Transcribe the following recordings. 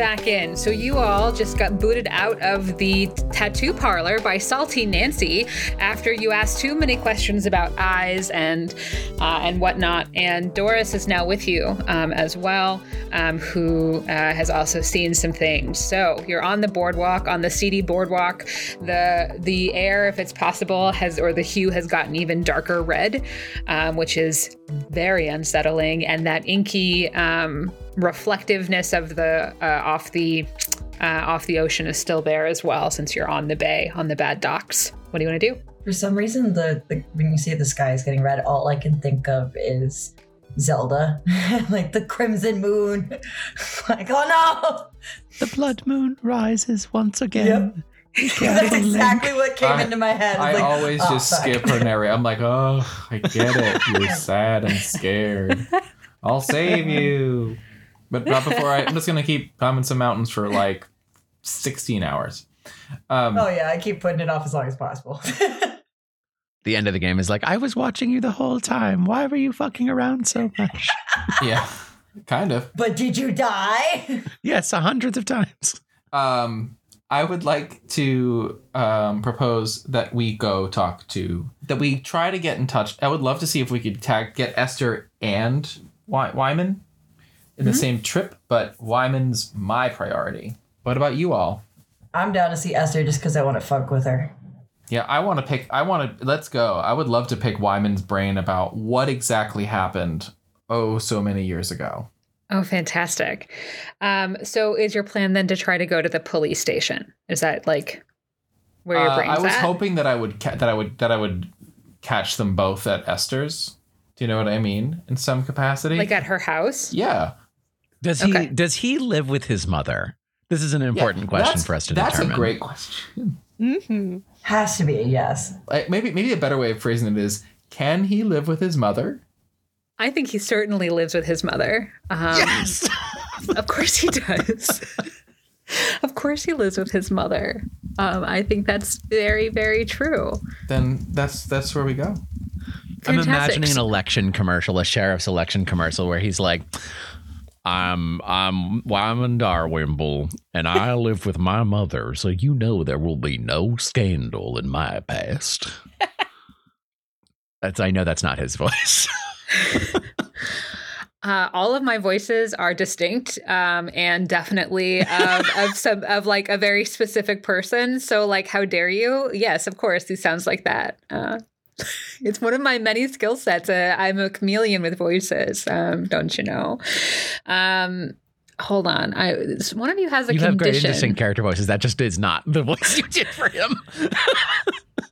back in. So you all just got booted out of the tattoo parlor by Salty Nancy after you asked too many questions about eyes and uh, and whatnot. And Doris is now with you um, as well, um, who uh, has also seen some things. So you're on the boardwalk, on the seedy boardwalk. The the air, if it's possible, has or the hue has gotten even darker red, um, which is very unsettling. And that inky um, reflectiveness of the uh, off the uh, off the ocean is still there as well, since you're on the bay on the bad docks. What do you want to do? For some reason, the, the when you see the sky is getting red, all I can think of is Zelda, like the crimson moon. like, oh no! The blood moon rises once again. no! That's exactly what came I- into my head. I Like, always oh, just fuck. skip her narrative. I'm like, oh, I get it. You're sad and scared. I'll save you. But not before I. I'm just gonna keep climbing some mountains for like 16 hours. Um, Oh yeah, I keep putting it off as long as possible. The end of the game is like, I was watching you the whole time. Why were you fucking around so much? yeah, kind of. but did you die? yes, hundreds of times. Um, I would like to um, propose that we go talk to that we try to get in touch. I would love to see if we could tag get Esther and Wy- Wyman in the same trip, but Wyman's my priority. What about you all? I'm down to see Esther just because I want to fuck with her. Yeah, I want to pick. I want to. Let's go. I would love to pick Wyman's brain about what exactly happened. Oh, so many years ago. Oh, fantastic. Um, so is your plan then to try to go to the police station? Is that like where your Uh, brain's I was at? hoping that I would ca- that I would that I would catch them both at Esther's. Do you know what I mean? In some capacity. like at her house? yeah. Does he Okay. does he live with his mother? This is an important Yeah, question for us to That's determine. That's a great question. Mm-hmm. Has to be yes. Like, maybe maybe a better way of phrasing it is: Can he live with his mother? I think he certainly lives with his mother. Um, Yes. Of course he does. of course he lives with his mother. Um, I think that's very, very true. Then that's that's where we go. I'm imagining an election commercial, a sheriff's election commercial, where he's like, "I'm I'm Wyman Darwimble, and I live with my mother, so you know there will be no scandal in my past." That's I know that's not his voice. Uh, all of my voices are distinct um, and definitely of, of some of like a very specific person. So, like, how dare you? Yes, of course, he sounds like that. Uh, it's one of my many skill sets. Uh, I'm a chameleon with voices. Um, don't you know? Um, hold on. I one of you has a you have great, condition. interesting character voices. That just is not the voice you did for him.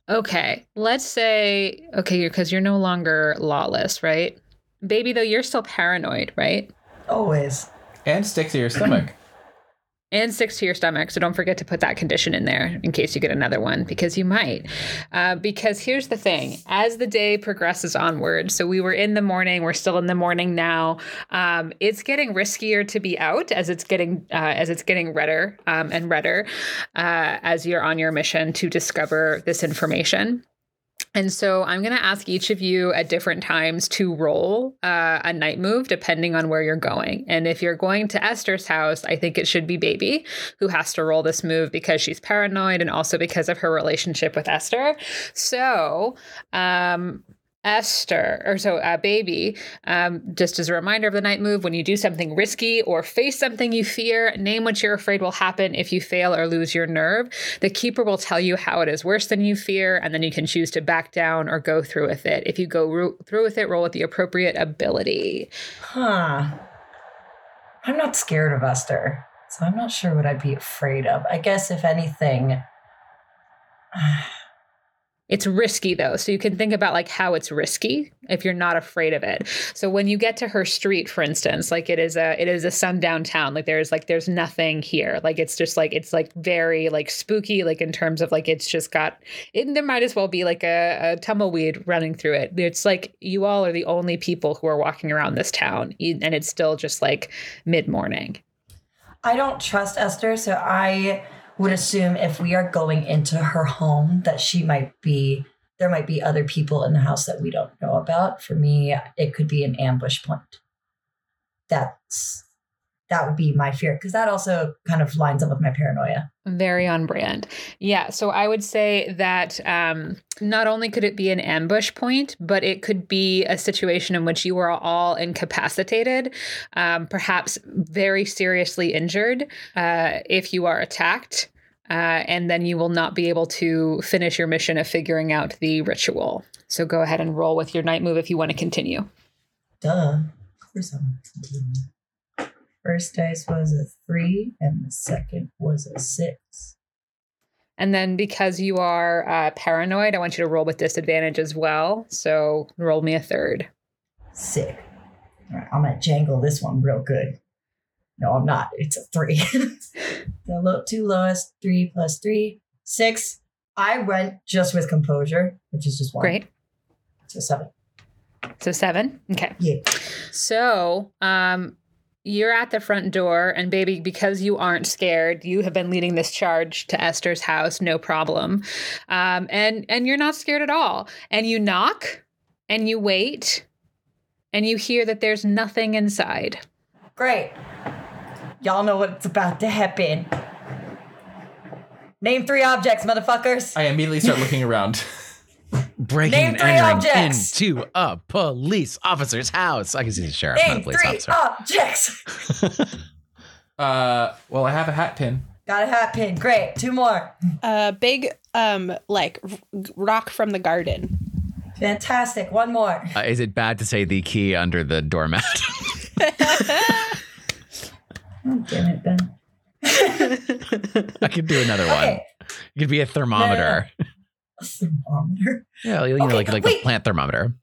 Okay, let's say okay, because you're no longer lawless, right? Bebe, though, you're still paranoid, right? Always. And stick to your stomach. And sticks to your stomach. So don't forget to put that condition in there in case you get another one, because you might. Uh, because here's the thing: as the day progresses onward, so we were in the morning, we're still in the morning now. Um, it's getting riskier to be out as it's getting uh, as it's getting redder um, and redder uh, as you're on your mission to discover this information. And so I'm going to ask each of you at different times to roll uh, a night move depending on where you're going. And if you're going to Esther's house, I think it should be Bebe who has to roll this move because she's paranoid and also because of her relationship with Esther. So, um, Esther, or so uh, Bebe, um, just as a reminder of the night move, when you do something risky or face something you fear, name what you're afraid will happen if you fail or lose your nerve. The keeper will tell you how it is worse than you fear, and then you can choose to back down or go through with it. If you go ro- through with it, roll with the appropriate ability. Huh. I'm not scared of Esther, so I'm not sure what I'd be afraid of. I guess if anything, It's risky though, so you can think about like how it's risky if you're not afraid of it. So when you get to her street, for instance, like it is a it is a sundown town. Like there's like there's nothing here. Like it's just like it's like very like spooky. Like in terms of like it's just got it. There might as well be like a, a tumbleweed running through it. It's like you all are the only people who are walking around this town, and it's still just like mid morning. I don't trust Esther, so I would assume if we are going into her home that she might be there might be other people in the house that we don't know about. For me, it could be an ambush point. That's that would be my fear because that also kind of lines up with my paranoia. Very on brand. Yeah. So I would say that um, not only could it be an ambush point, but it could be a situation in which you are all incapacitated, um, perhaps very seriously injured uh, if you are attacked. Uh, and then you will not be able to finish your mission of figuring out the ritual. So go ahead and roll with your night move if you want to continue. Duh. Of course I'm continuing. First dice was a three, and the second was a six. And then because you are uh, paranoid, I want you to roll with disadvantage as well. So roll me a third. Sick. All right, I'm gonna jangle this one real good. No, I'm not. It's a three. the low, two lowest, three plus three, six. I went just with composure, which is just one. Great. So seven. So seven. Okay. Yeah. So um, you're at the front door, and Bebe, because you aren't scared, you have been leading this charge to Esther's house, no problem. Um, and and you're not scared at all. And you knock, and you wait, and you hear that there's nothing inside. Great. Y'all know what's about to happen. Name three objects, motherfuckers. I immediately start looking around. Breaking Name and entering objects. into a police officer's house. I can see the sheriff, not a Name police three officer. objects. Uh, well, I have a hat pin. Got a hat pin. Great. Two more. A big um like r- rock from the garden. Fantastic. One more. Uh, is it bad to say the key under the doormat? Oh, damn it, Ben. I could do another one. Okay. It could be a thermometer. A thermometer. Yeah, you know, Okay, like like wait. plant thermometer.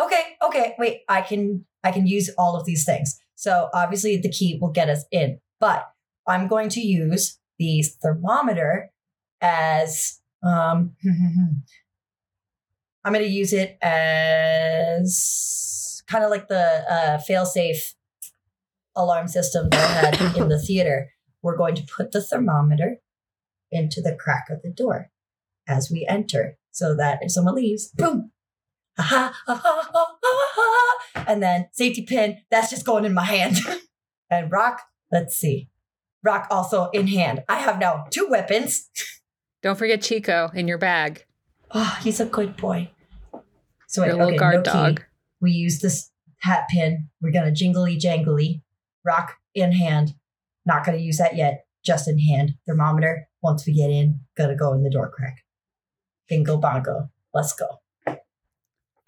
Okay. Okay. Wait. I can. I can use all of these things. So obviously the key will get us in, but I'm going to use the thermometer as um. I'm going to use it as kind of like the uh, fail-safe alarm system that I had in the theater. We're going to put the thermometer into the crack of the door as we enter, so that if someone leaves, boom, ha ha ha ha ha ha, ha, and then safety pin. That's just going in my hand. and rock. Let's see, rock also in hand. I have now two weapons. Don't forget Chico in your bag. Oh, he's a good boy. So wait, Your little okay, guard no key. dog. We use this hat pin. We're gonna jingly jangly, rock in hand. Not gonna use that yet. Just in hand. Thermometer. Once we get in, gonna go in the door crack. Bingo bongo. Let's go.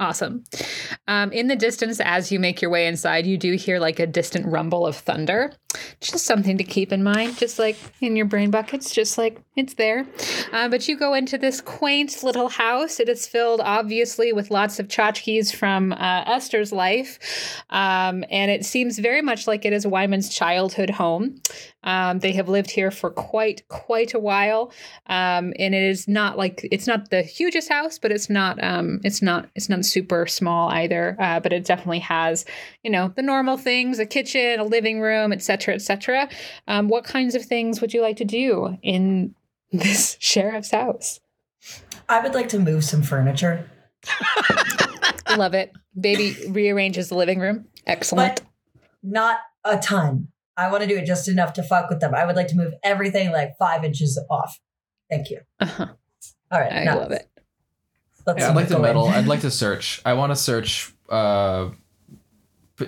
Awesome. Um, in the distance, as you make your way inside, you do hear like a distant rumble of thunder. Just something to keep in mind, just like in your brain buckets, just like it's there. Uh, but you go into this quaint little house. It is filled, obviously, with lots of tchotchkes from uh, Esther's life. Um, and it seems very much like it is Wyman's childhood home. Um, they have lived here for quite, quite a while. Um, and it is not like it's not the hugest house, but it's not um, it's not it's not super small either. Uh, but it definitely has you know the normal things: a kitchen, a living room, etc., etc. Um, what kinds of things would you like to do in this sheriff's house? I would like to move some furniture. Love it. Bebe rearranges the living room. Excellent. but not a ton. I want to do it just enough to fuck with them. I would like to move everything like five inches off. Thank you. Uh-huh. All right, I now, love it. Let's Yeah, I'd like what's to meddle. I'd like to search. I want to search uh,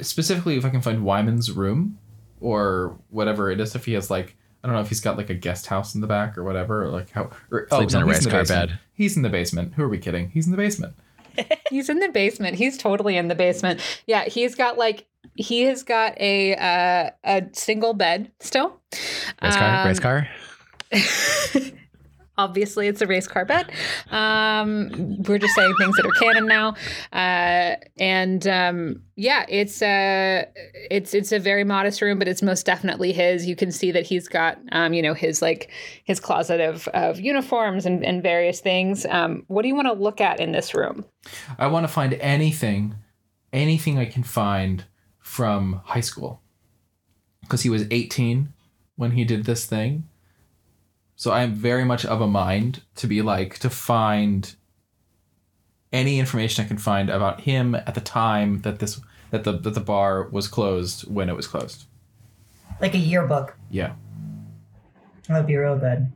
specifically if I can find Wyman's room or whatever it is. If he has like, I don't know if he's got like a guest house in the back or whatever. Or like how or, Sleeps in a race the car basement. bed. He's in the basement. Who are we kidding? He's in the basement. He's in the basement. He's totally in the basement. Yeah, he's got like he has got a uh, a single bed still. Race car, Um, race car. Obviously, it's a race car bed. Um, we're just saying things that are canon now, uh, and um, yeah, it's a it's it's a very modest room, but it's most definitely his. You can see that he's got um, you know his like his closet of of uniforms and, and various things. Um, what do you want to look at in this room? I want to find anything, anything I can find from high school, because he was 18 when he did this thing. So I'm very much of a mind to be like to find any information I can find about him at the time that this that the that the bar was closed when it was closed. Like a yearbook. Yeah. That would be real good.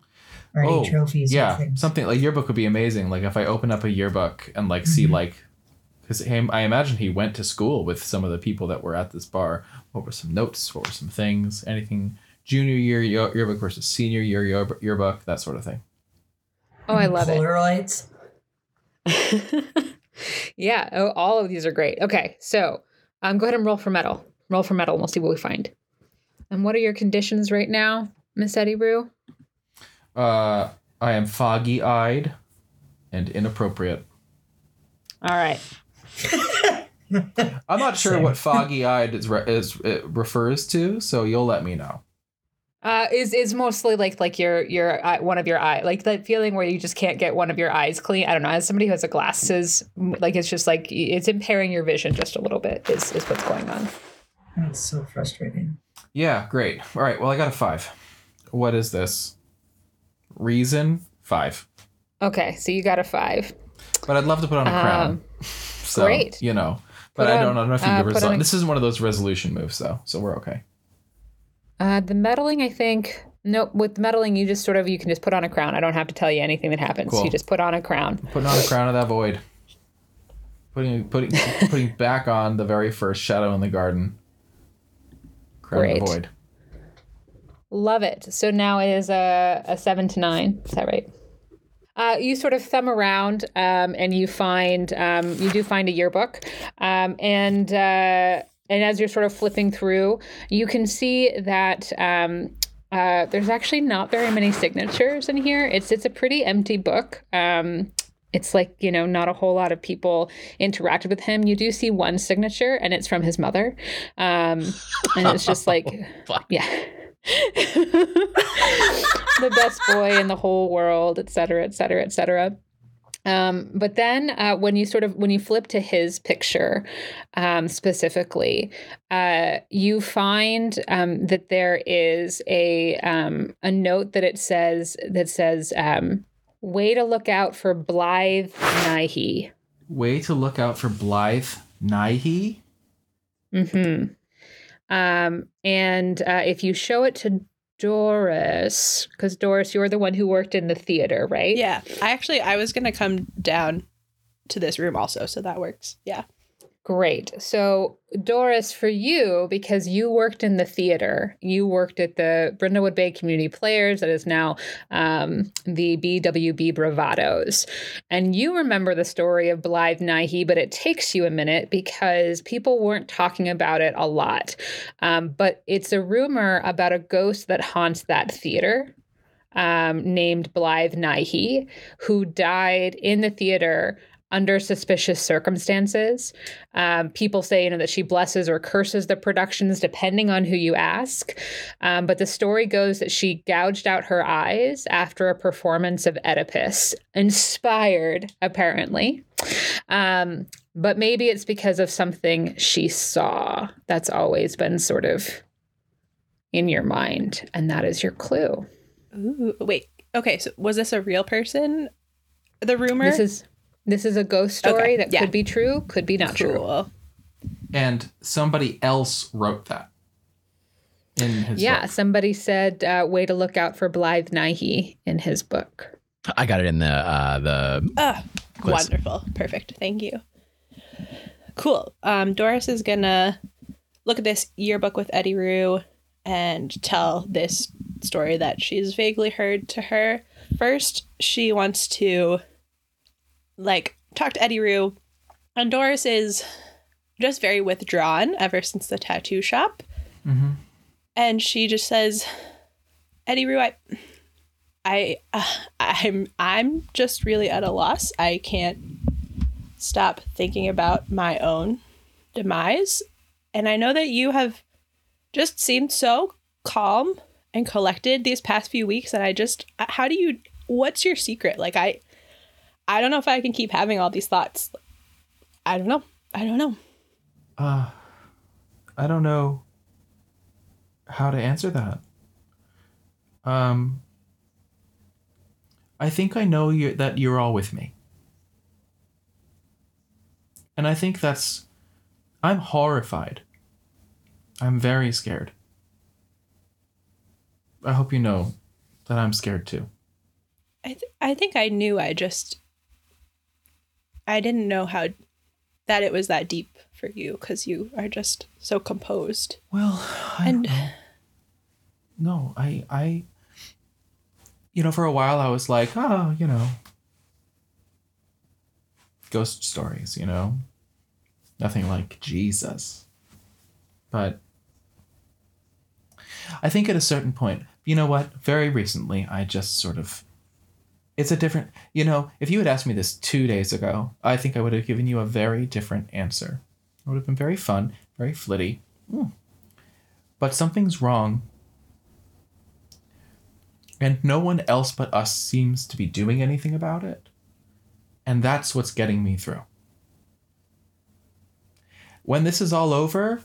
Or any Oh, trophies. Yeah, something like yearbook would be amazing. Like if I open up a yearbook and like Mm-hmm. see like, because I imagine he went to school with some of the people that were at this bar. What were some notes? What were some things? Anything junior year year- yearbook versus senior year year- yearbook, that sort of thing. Oh, I love it. Polaroids. yeah. Oh, all of these are great. Okay, so um, go ahead and roll for meddle. Roll for meddle, and we'll see what we find. And what are your conditions right now, Miss Eddi-Rue? Uh, I am foggy eyed and inappropriate. All right. I'm not sure Same. what foggy eyed is, re- is it refers to, so you'll let me know. Uh, is is mostly like like your your eye, one of your eye like that feeling where you just can't get one of your eyes clean. I don't know. As somebody who has a glasses, like it's just like it's impairing your vision just a little bit. Is is what's going on. That's so frustrating. Yeah, great. All right, well, I got a five. What is this? Reason? Five. Okay, so you got a five. But I'd love to put on a crown. Um, So, great. You know, but Put I on- don't know if you uh, can put on resol- a- This isn't one of those resolution moves, though, so we're okay. Uh, the meddling, I think. No, with meddling, you just sort of you can just put on a crown. I don't have to tell you anything that happens. Cool. You just put on a crown. Putting on a crown of that void. Putting putting putting back on the very first shadow in the garden. Crown of Great. the void. Love it. So now it is a, a seven to nine. Is that right? Uh, you sort of thumb around um, and you find um, you do find a yearbook um, and uh, and as you're sort of flipping through you can see that um, uh, there's actually not very many signatures in here. It's it's a pretty empty book. Um, it's like you know not a whole lot of people interacted with him. You do see one signature and it's from his mother. Um, and it's just like Fuck. yeah. The best boy in the whole world, et cetera, et cetera, et cetera. Um, but then uh, when you sort of when you flip to his picture um, specifically, uh, you find um, that there is a um, a note that it says that says um, way to look out for Blythe Nighy. Way to look out for Blythe Nighy. hmm Um, and uh, if you show it to Doris, because Doris, you're the one who worked in the theater, right? Yeah. I actually I was gonna come down to this room also, so that works. Yeah. Great. So, Doris, for you, because you worked in the theater, you worked at the Brindlewood Bay Community Players, that is now um, the BWB Bravados. And you remember the story of Blythe Nighy, but it takes you a minute because people weren't talking about it a lot. Um, but it's a rumor about a ghost that haunts that theater. Um, named Blythe Nighy, who died in the theater under suspicious circumstances. Um, people say you know that she blesses or curses the productions depending on who you ask. Um, but the story goes that she gouged out her eyes after a performance of Oedipus, inspired apparently. Um, but maybe it's because of something she saw that's always been sort of in your mind, and that is your clue. Ooh. Wait. Okay, so was this a real person? The rumor? This is this is a ghost story Okay, that yeah. could be true, could be not true. And somebody else wrote that in his Yeah, book. somebody said, uh, "Way to look out for Blythe Nighy" in his book. I got it in the uh, the Ah, wonderful. Perfect. Thank you. Cool. Um, Doris is gonna look at this yearbook with Eddi-Rue and tell this story that she's vaguely heard to her. First, she wants to like talk to Eddi-Rue, and Doris is just very withdrawn ever since the tattoo shop. Mm-hmm. and she just says, "Eddi-Rue, I, I, uh, I'm, I'm just really at a loss. I can't stop thinking about my own demise, and I know that you have just seemed so calm and collected these past few weeks, and I just, uh, how do you? What's your secret? Like I, I don't know if I can keep having all these thoughts. I don't know. I don't know. Uh, I don't know how to answer that. Um, I think I know you that you're all with me. And I think that's I'm horrified. I'm very scared. I hope you know that I'm scared too. I th- I think I knew. I just I didn't know how that it was that deep for you because you are just so composed. Well, I And- no, I, I, you know, for a while I was like, oh, you know, ghost stories, you know, nothing like Jesus. But I think at a certain point, you know what? Very recently, I just sort of. It's a different, you know, if you had asked me this two days ago, I think I would have given you a very different answer. It would have been very fun, very flitty. Hmm. But something's wrong. And no one else but us seems to be doing anything about it. And that's what's getting me through. When this is all over,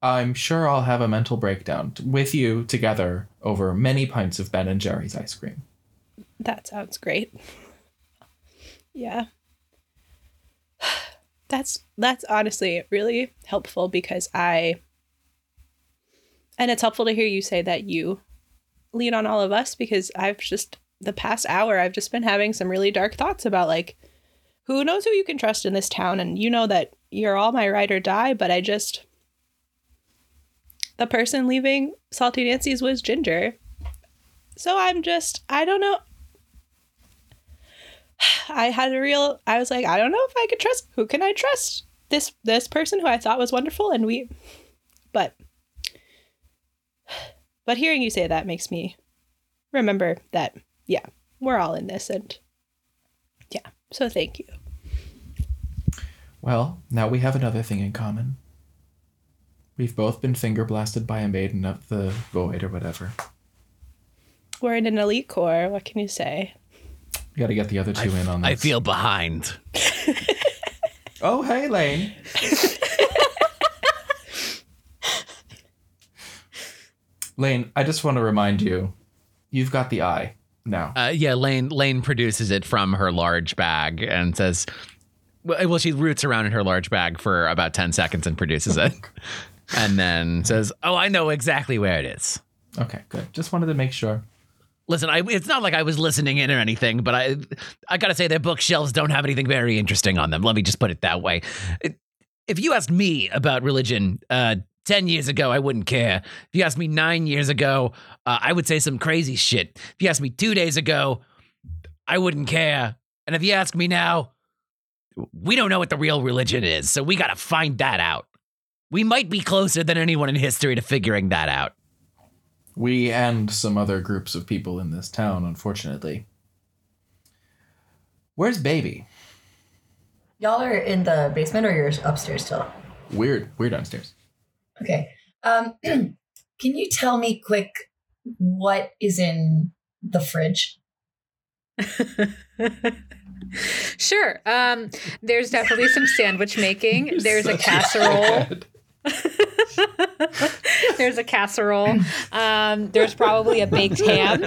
I'm sure I'll have a mental breakdown with you together over many pints of Ben and Jerry's ice cream. That sounds great. Yeah. That's that's honestly really helpful because I and it's helpful to hear you say that you lean on all of us because I've just the past hour I've just been having some really dark thoughts about like who knows who you can trust in this town and you know that you're all my ride or die but I just the person leaving Salty Nancy's was Ginger. So I'm just I don't know I had a real I was like, I don't know if I could trust who can I trust? This this person who I thought was wonderful and we but but hearing you say that makes me remember that yeah, we're all in this and yeah. So thank you. Well, now we have another thing in common. We've both been finger blasted by a maiden of the void or whatever. We're in an elite corps, what can you say? You gotta get the other two in on this. I feel behind. Oh, hey, Lane. Lane, I just want to remind you, you've got the eye now. Uh, yeah, Lane Lane produces it from her large bag and says, well, well, she roots around in her large bag for about 10 seconds and produces it. and then says, Oh, I know exactly where it is. Okay, good. Just wanted to make sure. Listen, I, it's not like I was listening in or anything, but I I gotta say their bookshelves don't have anything very interesting on them. Let me just put it that way. If you asked me about religion uh, ten years ago, I wouldn't care. If you asked me nine years ago, uh, I would say some crazy shit. If you asked me two days ago, I wouldn't care. And if you ask me now, we don't know what the real religion is, so we gotta find that out. We might be closer than anyone in history to figuring that out. We and some other groups of people in this town, unfortunately. Where's Bebe? Y'all are in the basement or you're upstairs still? Weird. We're downstairs. Okay. Um, can you tell me quick what is in the fridge? sure. Um, there's definitely some sandwich making. There's a Such casserole. dad. there's a casserole. Um, there's probably a baked ham.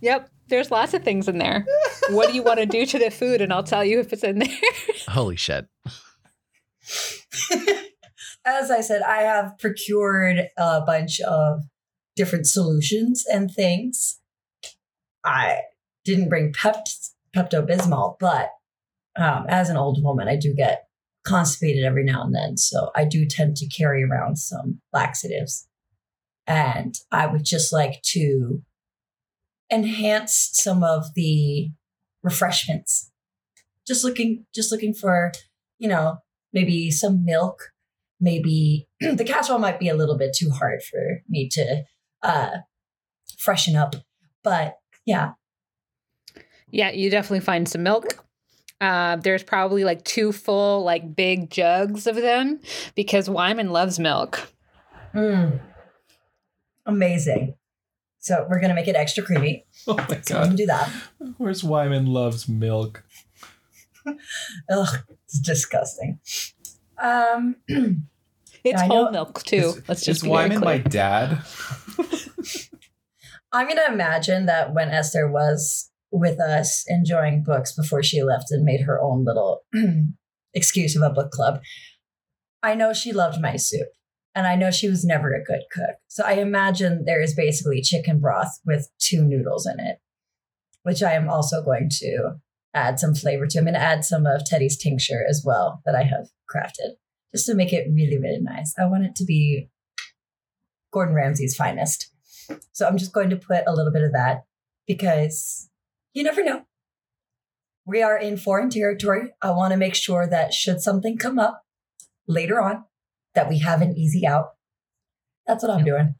Yep. There's lots of things in there. What do you want to do to the food? And I'll tell you if it's in there. Holy shit. As I said, I have procured a bunch of different solutions and things. I didn't bring Pept- Pepto Bismol, but um, as an old woman, I do get constipated every now and then. So I do tend to carry around some laxatives. And I would just like to enhance some of the refreshments. Just looking, just looking for, you know, maybe some milk. Maybe the casserole might be a little bit too hard for me to uh, freshen up. But yeah, Yeah, you definitely find some milk. Uh, there's probably like two full, like big jugs of them because Wyman loves milk. Mm. Amazing. So we're gonna make it extra creamy. Oh my So we can god. do that. Of course, Wyman loves milk. Ugh, it's disgusting. Um, It's whole know- milk too. Is- Let's is just be very Wyman my dad? I'm gonna imagine that when Esther was with us enjoying books before she left and made her own little excuse of a book club, I know she loved my soup. And I know she was never a good cook. So I imagine there is basically chicken broth with two noodles in it, which I am also going to add some flavor to. I'm going to add some of Teddy's tincture as well that I have crafted just to make it really, really nice. I want it to be Gordon Ramsay's finest. So I'm just going to put a little bit of that because you never know. We are in foreign territory. I want to make sure that should something come up later on, that we have an easy out. That's what I'm doing.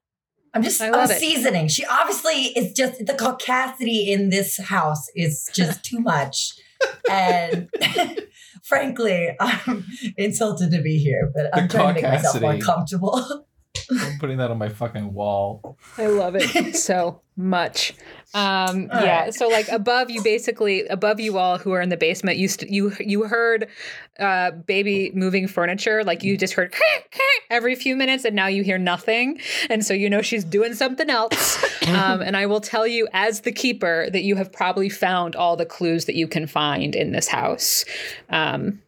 I'm just I I'm love it. seasoning. She obviously is just the caucasity in this house is just too much. and frankly, I'm insulted to be here, but I'm The trying to make myself more comfortable. I'm putting that on my fucking wall. I love it so much. Um, yeah. right. So like above you, basically above you all who are in the basement, you st- you you heard uh, Bebe moving furniture. Like you just heard every few minutes, and now you hear nothing, and so you know she's doing something else. um, and I will tell you, as the keeper, that you have probably found all the clues that you can find in this house. Um,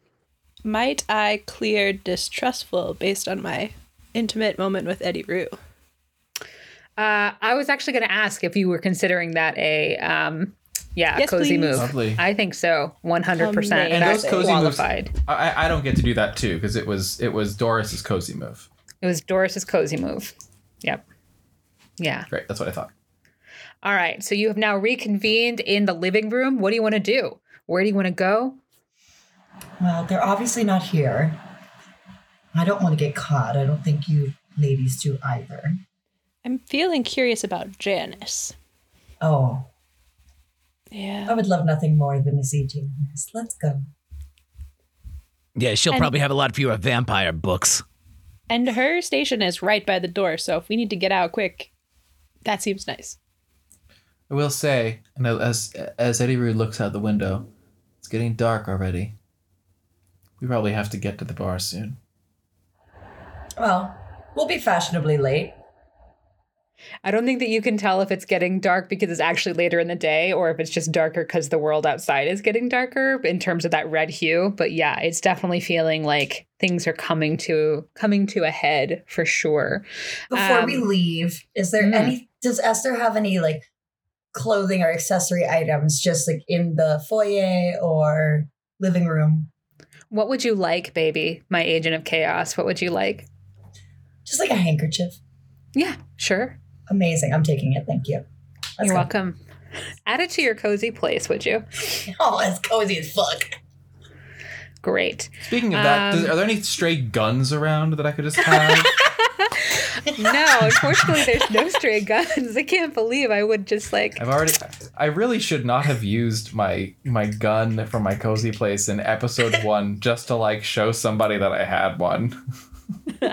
Might I clear distrustful based on my intimate moment with Eddi-Rue? Uh, I was actually going to ask if you were considering that a um, yeah, Yes, cozy please. move. Lovely. I think so, one hundred percent. Amazing. And those cozy moves- I, I don't get to do that too because it was it was Doris's cozy move. It was Doris's cozy move. Yep. Yeah. Great, that's what I thought. All right. So you have now reconvened in the living room. What do you want to do? Where do you want to go? Well, they're obviously not here. I don't want to get caught. I don't think you ladies do either. I'm feeling curious about Janice. Oh, Yeah. I would love nothing more than to see Janice. Let's go. Yeah, she'll And- probably have a lot fewer vampire books. And her station is right by the door, so if we need to get out quick, that seems nice. I will say, and as as Eddi-Rue looks out the window, it's getting dark already. We probably have to get to the bar soon. Well, we'll be fashionably late. I don't think that you can tell if it's getting dark because it's actually later in the day or if it's just darker because the world outside is getting darker in terms of that red hue. But yeah, it's definitely feeling like things are coming to coming to a head for sure. Before we Um, leave, is there mm. any? Does Esther have any like clothing or accessory items just like in the foyer or living room? What would you like, Bebe? My agent of chaos. What would you like? Just like a handkerchief. Yeah, sure. Amazing. I'm taking it. Thank you. Let's You're go. welcome. Add it to your cozy place, would you? Oh, it's cozy as fuck. Great. Speaking of that, does, Um, are there any stray guns around that I could just have? No, unfortunately, there's no stray guns. I can't believe I would just like. I've already. I really should not have used my my gun from my cozy place in episode one just to like show somebody that I had one. You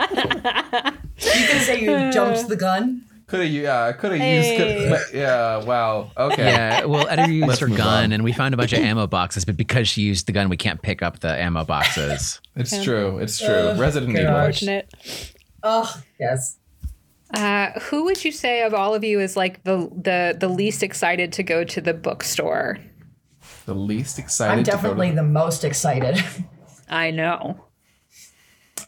can say you jumped the gun. Could have, yeah, could have Hey. used. Could, yeah, wow. Okay. Yeah, well, Eddie used Let's her gun, on. and we found a bunch of ammo boxes, but because she used the gun, we can't pick up the ammo boxes. It's Yeah. true. It's true. Ugh, Resident gosh. Evil. Fortunate. Oh, yes. Uh, who would you say of all of you is like the the the least excited to go to the bookstore? The least excited. I'm to go to- definitely the most excited. I know.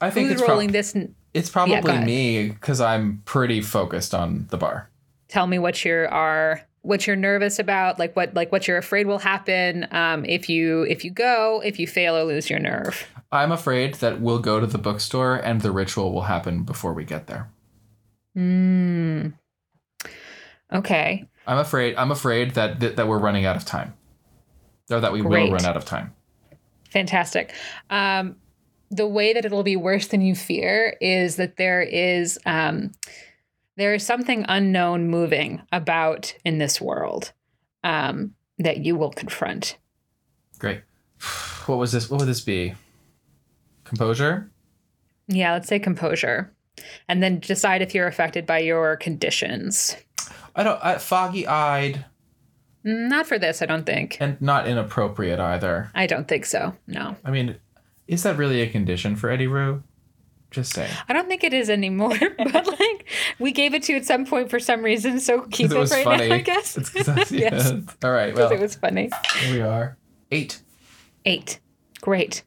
I think Who's it's, prob- rolling this? n- it's probably ahead. me because I'm pretty focused on the bar. Tell me what you are what you're nervous about, like what like what you're afraid will happen um, if you if you go, if you fail or lose your nerve. I'm afraid that we'll go to the bookstore and the ritual will happen before we get there. Hmm. Okay. I'm afraid. I'm afraid that that, that we're running out of time, or that we Great. will run out of time. Fantastic. Um, the way that it'll be worse than you fear is that there is um, there is something unknown moving about in this world um, that you will confront. Great. What was this? What would this be? Composure. Yeah, let's say composure, and then decide if you're affected by your conditions. I don't. I, foggy-eyed Not for this, I don't think. and not inappropriate either. I don't think so. No, I mean, is that really a condition for Eddi-Rue? Just saying. I don't think it is anymore. but like, we gave it to you at some point for some reason, so keep it, it was right funny. now. I guess. It's yeah. yes, All right. Well, it was funny. here we are. Eight. Eight. Great.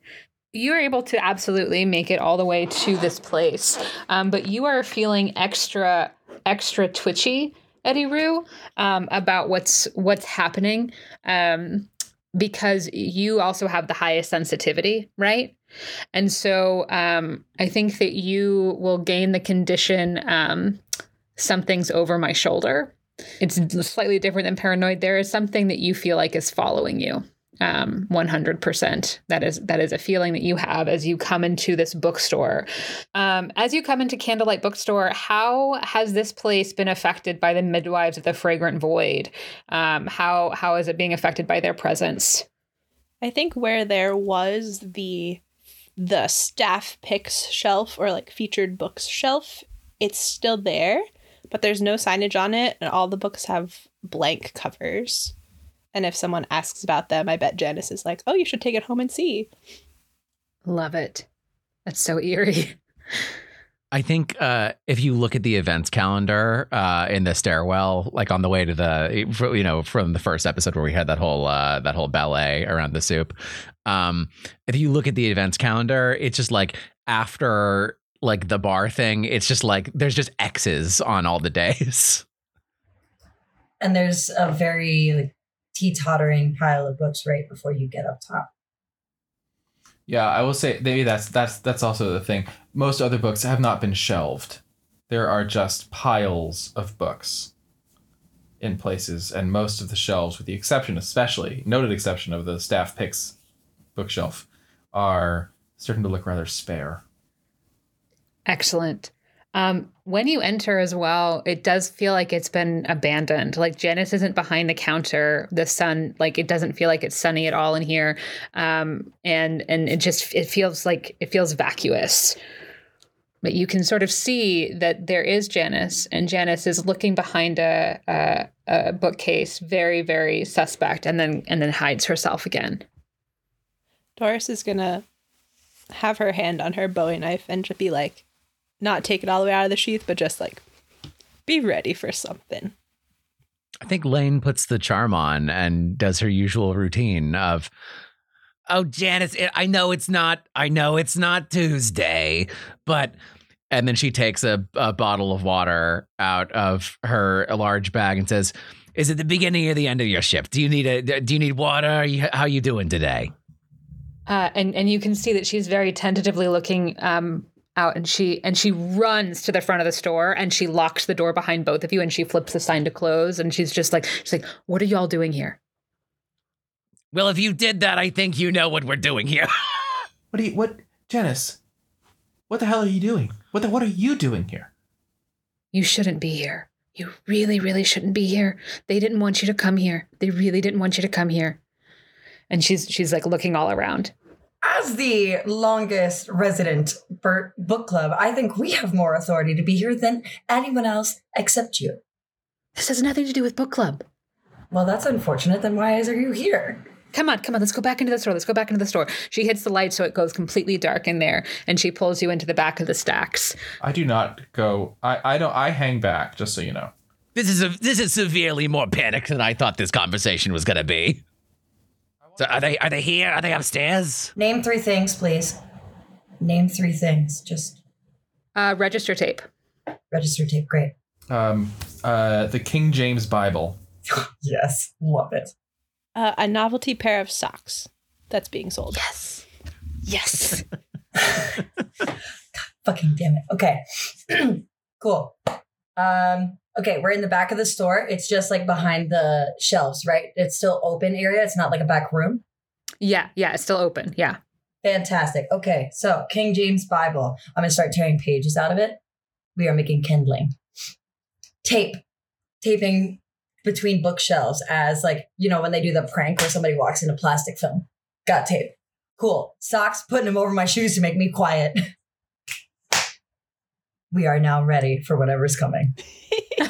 you are able to absolutely make it all the way to this place, um, but you are feeling extra extra twitchy, Eddi-Rue, um, about what's what's happening, um, because you also have the highest sensitivity, right? And so um, I think that you will gain the condition um, something's over my shoulder. It's slightly different than paranoid. There is something that you feel like is following you um, 100% that is that is a feeling that you have as you come into this bookstore. Um, as you come into candlelight bookstore how has this place been affected by the midwives of the fragrant void? Um, how how is it being affected by their presence? I think where there was the the staff picks shelf or like featured books shelf, it's still there, but there's no signage on it, and all the books have blank covers. And if someone asks about them, I bet Janice is like, "Oh, you should take it home and see." love it that's so eerie I think uh, if you look at the events calendar uh, in the stairwell, like on the way to the, you know, from the first episode where we had that whole uh, that whole ballet around the soup, um, if you look at the events calendar, it's just like after like the bar thing, it's just like there's just X's on all the days. And there's a very like, teetottering pile of books right before you get up top. Yeah, I will say maybe that's that's that's also the thing. Most other books have not been shelved. There are just piles of books in places, and most of the shelves, with the exception, especially noted exception of the staff picks bookshelf, are starting to look rather spare. Excellent. Um, when you enter as well, it does feel like it's been abandoned. Like Janice isn't behind the counter. The sun, like it doesn't feel like it's sunny at all in here, um, and and it just it feels like it feels vacuous. But you can sort of see that there is Janice, and Janice is looking behind a, a, a bookcase, very very suspect, and then and then hides herself again. Doris is gonna have her hand on her Bowie knife and just be like, not take it all the way out of the sheath, but just like be ready for something. I think Lane puts the charm on and does her usual routine of, "Oh, Janice, it, I know it's not. I know it's not Tuesday, but." And then she takes a, a bottle of water out of her large bag and says, "Is it the beginning or the end of your shift? Do you need a Do you need water? Are you, how you doing today?" Uh, and and you can see that she's very tentatively looking um, out, and she and she runs to the front of the store, and she locks the door behind both of you, and she flips the sign to close, and she's just like she's like, "What are y'all doing here?" Well, if you did that, I think you know what we're doing here. What do you what Janice? What the hell are you doing? What the what are you doing here? You shouldn't be here. You really, really shouldn't be here. They didn't want you to come here. They really didn't want you to come here. And she's she's like looking all around. As the longest resident Burt book club, I think we have more authority to be here than anyone else except you. This has nothing to do with book club. Well, that's unfortunate. Then why is are you here? Come on, come on, let's go back into the store. Let's go back into the store. She hits the light so it goes completely dark in there, and she pulls you into the back of the stacks. I do not go I, I don't I hang back, just so you know. This is a this is severely more panic than I thought this conversation was gonna be. So are they are they here? Are they upstairs? Name three things, please. Name three things. Just Uh, register tape. register tape. Great. Um uh the King James Bible. Yes, love it. Uh, a novelty pair of socks that's being sold. Yes. Yes. Fucking damn it. Okay. cool. Um, okay, we're in the back of the store. It's just like behind the shelves, right? It's still open area. It's not like a back room. yeah, yeah, it's still open. Yeah. Fantastic. Okay, so King James Bible. I'm gonna start tearing pages out of it. We are making kindling. Tape. Taping between bookshelves as like, you know, when they do the prank where somebody walks in a plastic film. Got tape. Cool. Socks, putting them over my shoes to make me quiet. we are now ready for whatever's coming.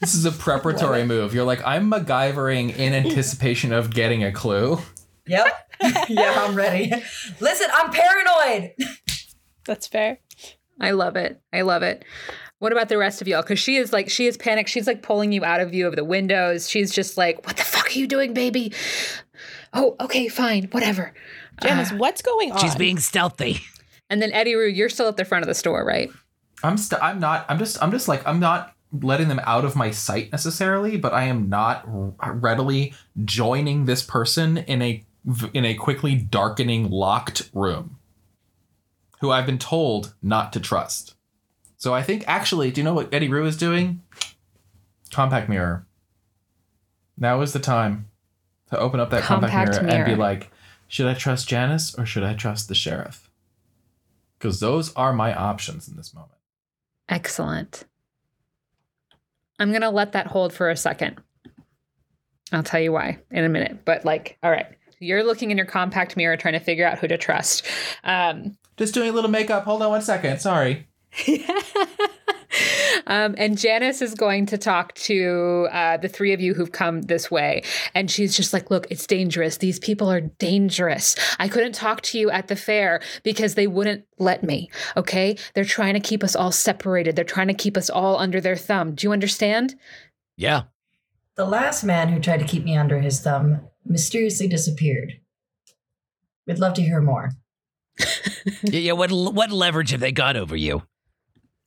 This is a preparatory move. You're like, I'm MacGyvering in anticipation of getting a clue. Yep. yeah, I'm ready. Listen, I'm paranoid. That's fair. I love it. I love it. What about the rest of y'all? Because she is like, she is panicked. She's like pulling you out of view of the windows. She's just like, what the fuck are you doing, Bebe? Oh, okay, fine, whatever. Janice, Uh, what's going on? She's being stealthy. And then Eddi-Rue, you're still at the front of the store, right? I'm st- I'm not. I'm just. I'm just like. I'm not letting them out of my sight necessarily, but I am not r- readily joining this person in a in a quickly darkening locked room, who I've been told not to trust. So I think actually, do you know what Eddi-Rue is doing? Compact mirror. Now is the time to open up that compact, Compact mirror, and be like, should I trust Janice or should I trust the sheriff? Because those are my options in this moment. Excellent. I'm going to let that hold for a second. I'll tell you why in a minute. But, like, all right, you're looking in your compact mirror trying to figure out who to trust. Um, Just doing a little makeup. Hold on one second. Sorry. um, and Janice is going to talk to uh, the three of you who've come this way. And she's just like, Look, it's dangerous. These people are dangerous. I couldn't talk to you at the fair because they wouldn't let me. Okay. They're trying to keep us all separated, they're trying to keep us all under their thumb. Do you understand? Yeah. The last man who tried to keep me under his thumb mysteriously disappeared. We'd love to hear more. yeah. Yeah. What what leverage have they got over you?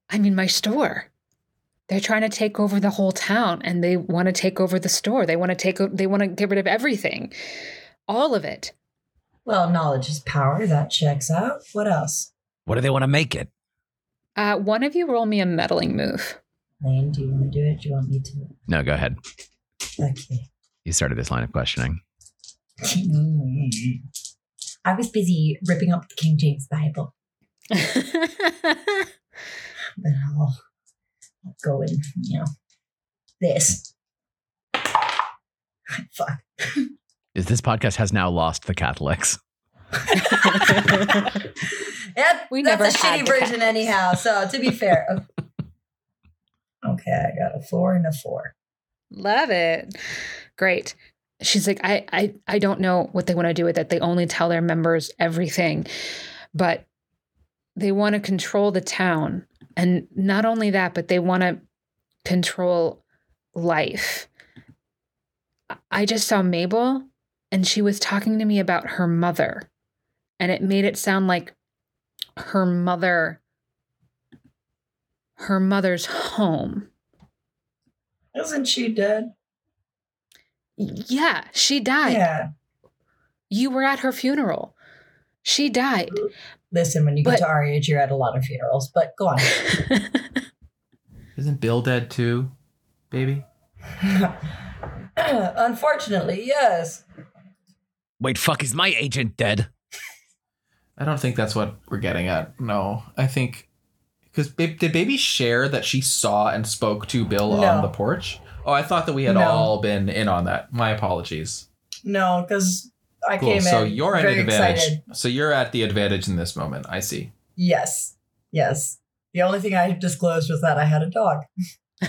I mean, my store. They're trying to take over the whole town and they want to take over the store. They want to take o- they want to get rid of everything. All of it. Well, knowledge is power. That checks out. What else? What do they want to make it? Uh, one of you roll me a meddling move. Lane, do you want to do it? Do you want me to? No, go ahead. Okay. You started this line of questioning. I was busy ripping up the King James Bible, but I'll, I'll go and, you know, this. Fuck. Is this podcast has now lost the Catholics? Yep, We that's never a shitty the version anyhow. So to be fair, okay, I got a four and a four. Love it. Great. She's like, I, I, I don't know what they want to do with it. They only tell their members everything, but they want to control the town. And not only that, but they want to control life. I- just saw Mabel and she was talking to me about her mother. And it made it sound like her mother, her mother's home. Isn't she dead? Yeah, she died. Yeah. You were at her funeral. She died. Listen, when you get to our age, you're at a lot of funerals. But go on. Isn't Bill dead too, Bebe? Unfortunately, yes. Wait, fuck, is my agent dead? I don't think that's what we're getting at. No, I think because did Bebe share that she saw and spoke to Bill No. on the porch? Oh, I thought that we had No. all been in on that. My apologies. No, because I Cool. came So in you're at very an advantage. excited. So you're at the advantage in this moment. I see. Yes. Yes. The only thing I disclosed was that I had a dog,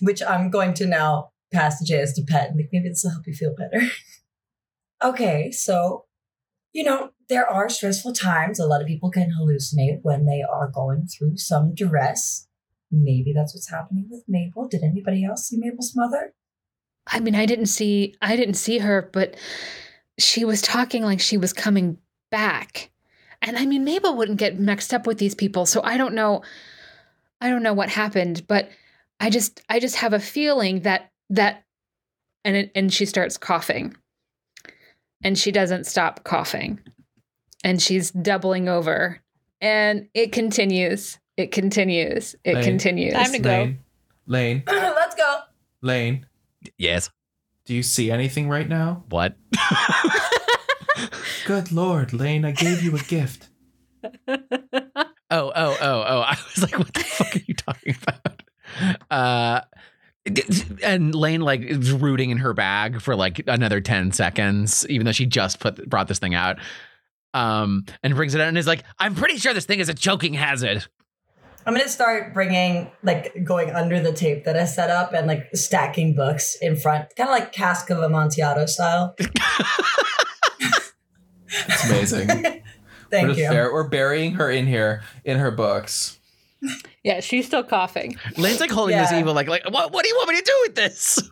which I'm going to now pass to JS to pet and think maybe this will help you feel better. okay, so, you know, there are stressful times. A lot of people can hallucinate when they are going through some duress. Maybe that's what's happening with Mabel. Did anybody else see Mabel's mother? I mean, I didn't see I didn't see her, but she was talking like she was coming back. And I mean, Mabel wouldn't get mixed up with these people, so I don't know I don't know what happened, but I just I just have a feeling that that and it, and she starts coughing. And she doesn't stop coughing. And she's doubling over. And it continues. It continues. It Lane. continues. Time to go. Lane, Lane, Let's go. Lane. Yes. Do you see anything right now? What? Good lord, Lane, I gave you a gift. Oh, oh, oh, oh. I was like, what the fuck are you talking about? Uh and Lane like is rooting in her bag for like another 10 seconds, even though she just put brought this thing out. Um, and brings it out and is like, I'm pretty sure this thing is a choking hazard. I'm gonna start bringing, like, going under the tape that I set up and like stacking books in front, kind of like cask of Amontillado style. It's amazing. we're, Thank you. bur- we're burying her in here in her books. yeah, she's still coughing. Lane's like holding this evil, like, like, what what do you want me to do with this?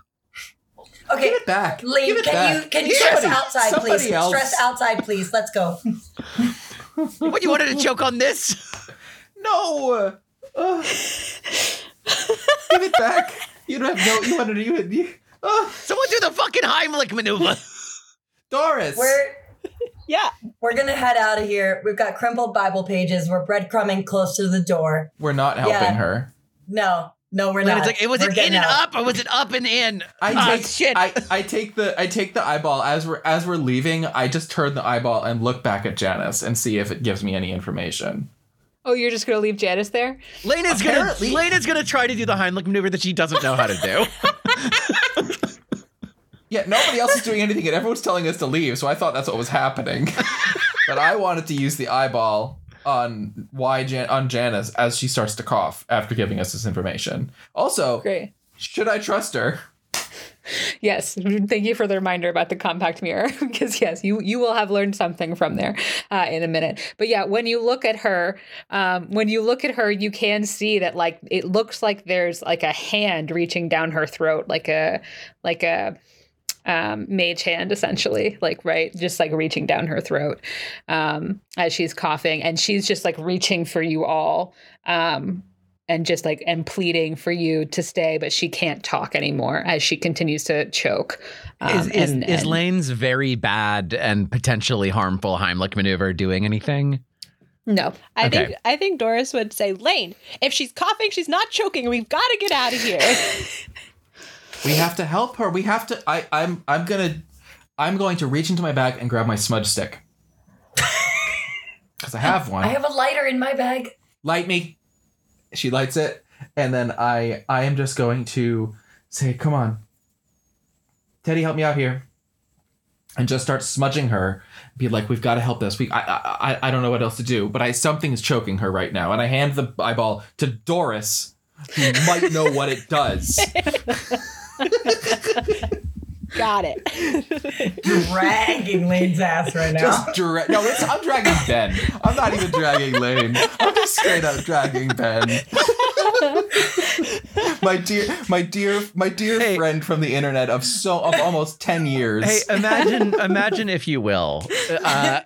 Okay, Give it back. Lane, Give it can back. you can you Somebody- stress outside, somebody please? Else. Stress outside, please. Let's go. What you wanted to choke on this? No. Uh, give it back. You don't have no. You wanted to. You. you uh, Someone do the fucking Heimlich maneuver. Doris. We're Yeah. we're gonna head out of here. We've got crumpled Bible pages. We're breadcrumbing close to the door. We're not helping Yeah. her. No, no, we're And not. it's like, it was We're it in and out. up or was it up and in? I take shit. I, I take the I take the eyeball as we're as we're leaving. I just turn the eyeball and look back at Janice and see if it gives me any information. Oh, you're just gonna leave Janice there? Lena's gonna Apparently- Lena's gonna try to do the Heimlich maneuver that she doesn't know how to do. Yeah, nobody else is doing anything, and everyone's telling us to leave. So I thought that's what was happening. but I wanted to use the eyeball on why Jan- on Janice as she starts to cough after giving us this information. Also, Great. should I trust her? Yes, thank you for the reminder about the compact mirror because yes, you you will have learned something from there uh, in a minute. But yeah, when you look at her, um, when you look at her, you can see that like it looks like there's like a hand reaching down her throat, like a like a um, mage hand essentially, like right, just like reaching down her throat um, as she's coughing, and she's just like reaching for you all. Um, and just like and pleading for you to stay, but she can't talk anymore as she continues to choke. Um, is is, and- is Lane's very bad and potentially harmful Heimlich maneuver doing anything? No, I Okay. think I think Doris would say, Lane, if she's coughing, she's not choking. We've got to get out of here. We have to help her. We have to. I. I'm. I'm gonna. I'm going to reach into my bag and grab my smudge stick because I have one. I have a lighter in my bag. light me. She lights it, and then I I am just going to say, "Come on, Teddy, help me out here," and just start smudging her. Be like, "We've got to help this. We I I I- don't know what else to do, but I something is choking her right now." And I hand the eyeball to Doris, who might know what it does. got it. Dragging Lane's ass right now. Just dra- no, it's, I'm dragging Ben. I'm not even dragging Lane. I'm just straight up dragging Ben. my dear, my dear, my dear Hey. friend from the internet of so of almost ten years. Hey, imagine, imagine if you will, uh,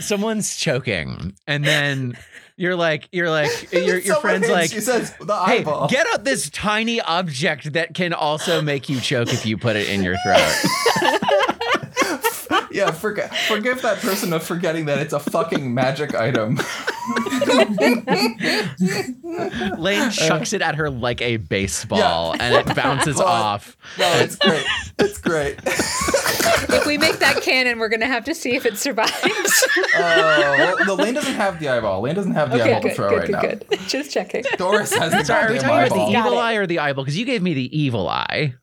someone's choking, and then you're like, you're like, your your friend's like, she says the hey, get out this tiny object that can also make you choke if you put it in your throat. yeah, forget, forgive that person of forgetting that it's a fucking magic item. Lane chucks it at her like a baseball, and it bounces But- off. No, it's great. It's great. if we make that cannon, we're gonna have to see if it survives. Oh, well, no, Lane doesn't have the eyeball. Lane doesn't have the okay, eyeball to throw good, right good, now. good. Just checking. Doris has the Sorry, are we goddamn talking about eyeball. the evil eye or the eyeball? Because you gave me the evil eye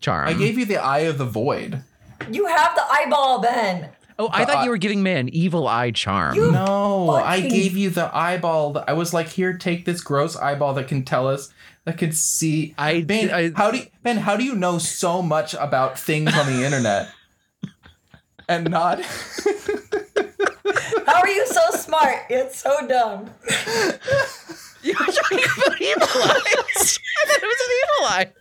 charm. I gave you the eye of the void. You have the eyeball, Ben. oh, I the thought eye- you were giving me an evil eye charm. You- No, I gave you the eyeball. I was like, here, take this gross eyeball that can tell us, that can see. I Ben, I- how do you, Ben? How do you know so much about things on the internet and not? How are you so smart? It's so dumb. You were talking about evil eyes. I thought it was an evil eye.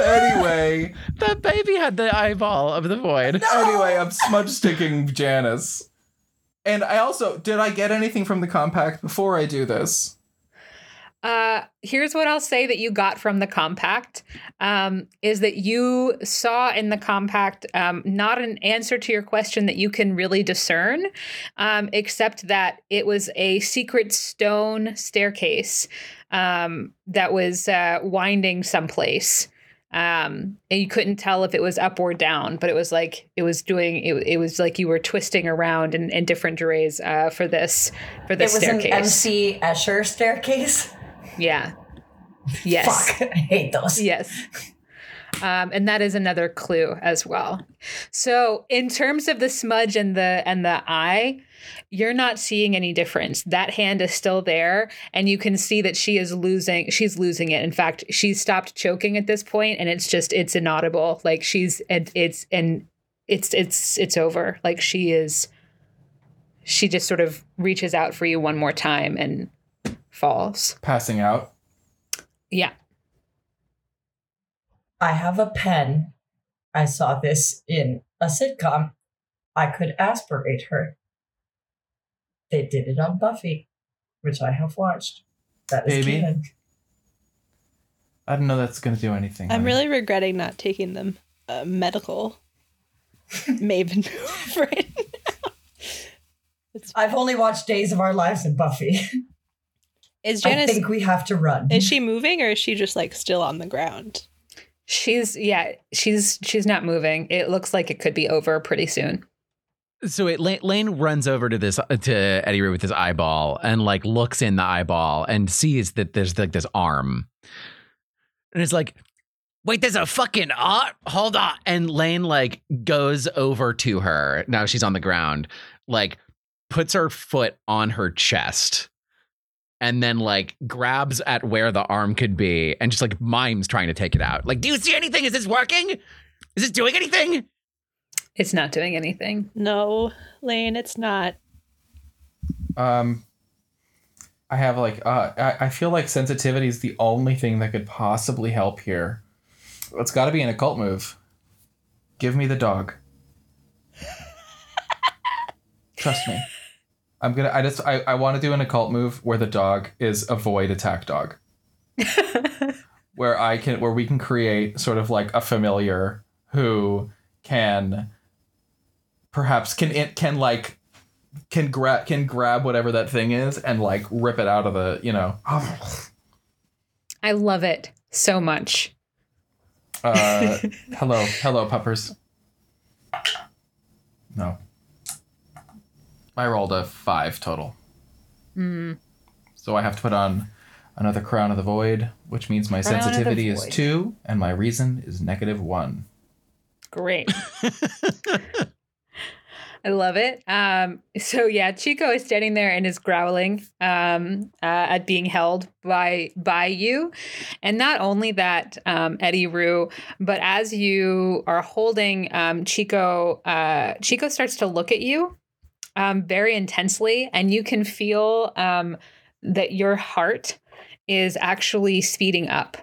Anyway, The Bebe had the eyeball of the void. anyway, I'm smudge sticking Janice, and I also did I get anything from the compact before I do this? Uh, here's what I'll say that you got from the compact um, is that you saw in the compact um, not an answer to your question that you can really discern, um, except that it was a secret stone staircase um, that was uh, winding someplace. Um, and you couldn't tell if it was up or down, but it was like it was doing it, it was like you were twisting around in, in different drays uh, for this for It this was an staircase. MC Escher staircase. Yeah. Yes. Fuck, I hate those. Yes. Um, and that is another clue as well. So, in terms of the smudge and the and the eye, you're not seeing any difference. That hand is still there, and you can see that she is losing. She's losing it. In fact, she's stopped choking at this point, and it's just it's inaudible. Like she's and it's and it's it's it's over. Like she is. She just sort of reaches out for you one more time and falls. Passing out. Yeah. I have a pen. I saw this in a sitcom. I could aspirate her. They did it on Buffy, which I have watched. That is Baby? canon. I don't know that's gonna do anything. I'm honey. really regretting not taking them uh, medical maven move right now. I've only watched Days of Our Lives and Buffy. Is I think we have to run. is she moving or is she just like still on the ground? She's yeah, she's she's not moving. It looks like it could be over pretty soon. So it, Lane, Lane runs over to this to Eddi-Rue with his eyeball and like looks in the eyeball and sees that there's like this arm, and it's like, wait, there's a fucking arm. Hold on, and Lane like goes over to her. Now she's on the ground, like puts her foot on her chest. And then like grabs at where the arm could be and just like mimes trying to take it out. Like, do you see anything? Is this working? Is this doing anything? It's not doing anything. No, Lane, it's not. Um, I have like uh, I, I feel like sensitivity is the only thing that could possibly help here. It's got to be an occult move. Give me the dog. Trust me. I'm gonna. I just. I, I want to do an occult move where the dog is a void attack dog. where I can, where we can create sort of like a familiar who can, perhaps can it can like can grab can grab whatever that thing is and like rip it out of the you know I love it so much. uh hello hello puppers no i rolled a five total Hmm. so i have to put on another crown of the void which means my Crown sensitivity is Void. two and my reason is negative one Great. I love it. Um, so yeah, Chico is standing there and is growling um, uh, at being held by by you, and not only that, um, Eddi-Rue, but as you are holding um, Chico, uh, Chico starts to look at you um, very intensely, and you can feel um, that your heart is actually speeding up.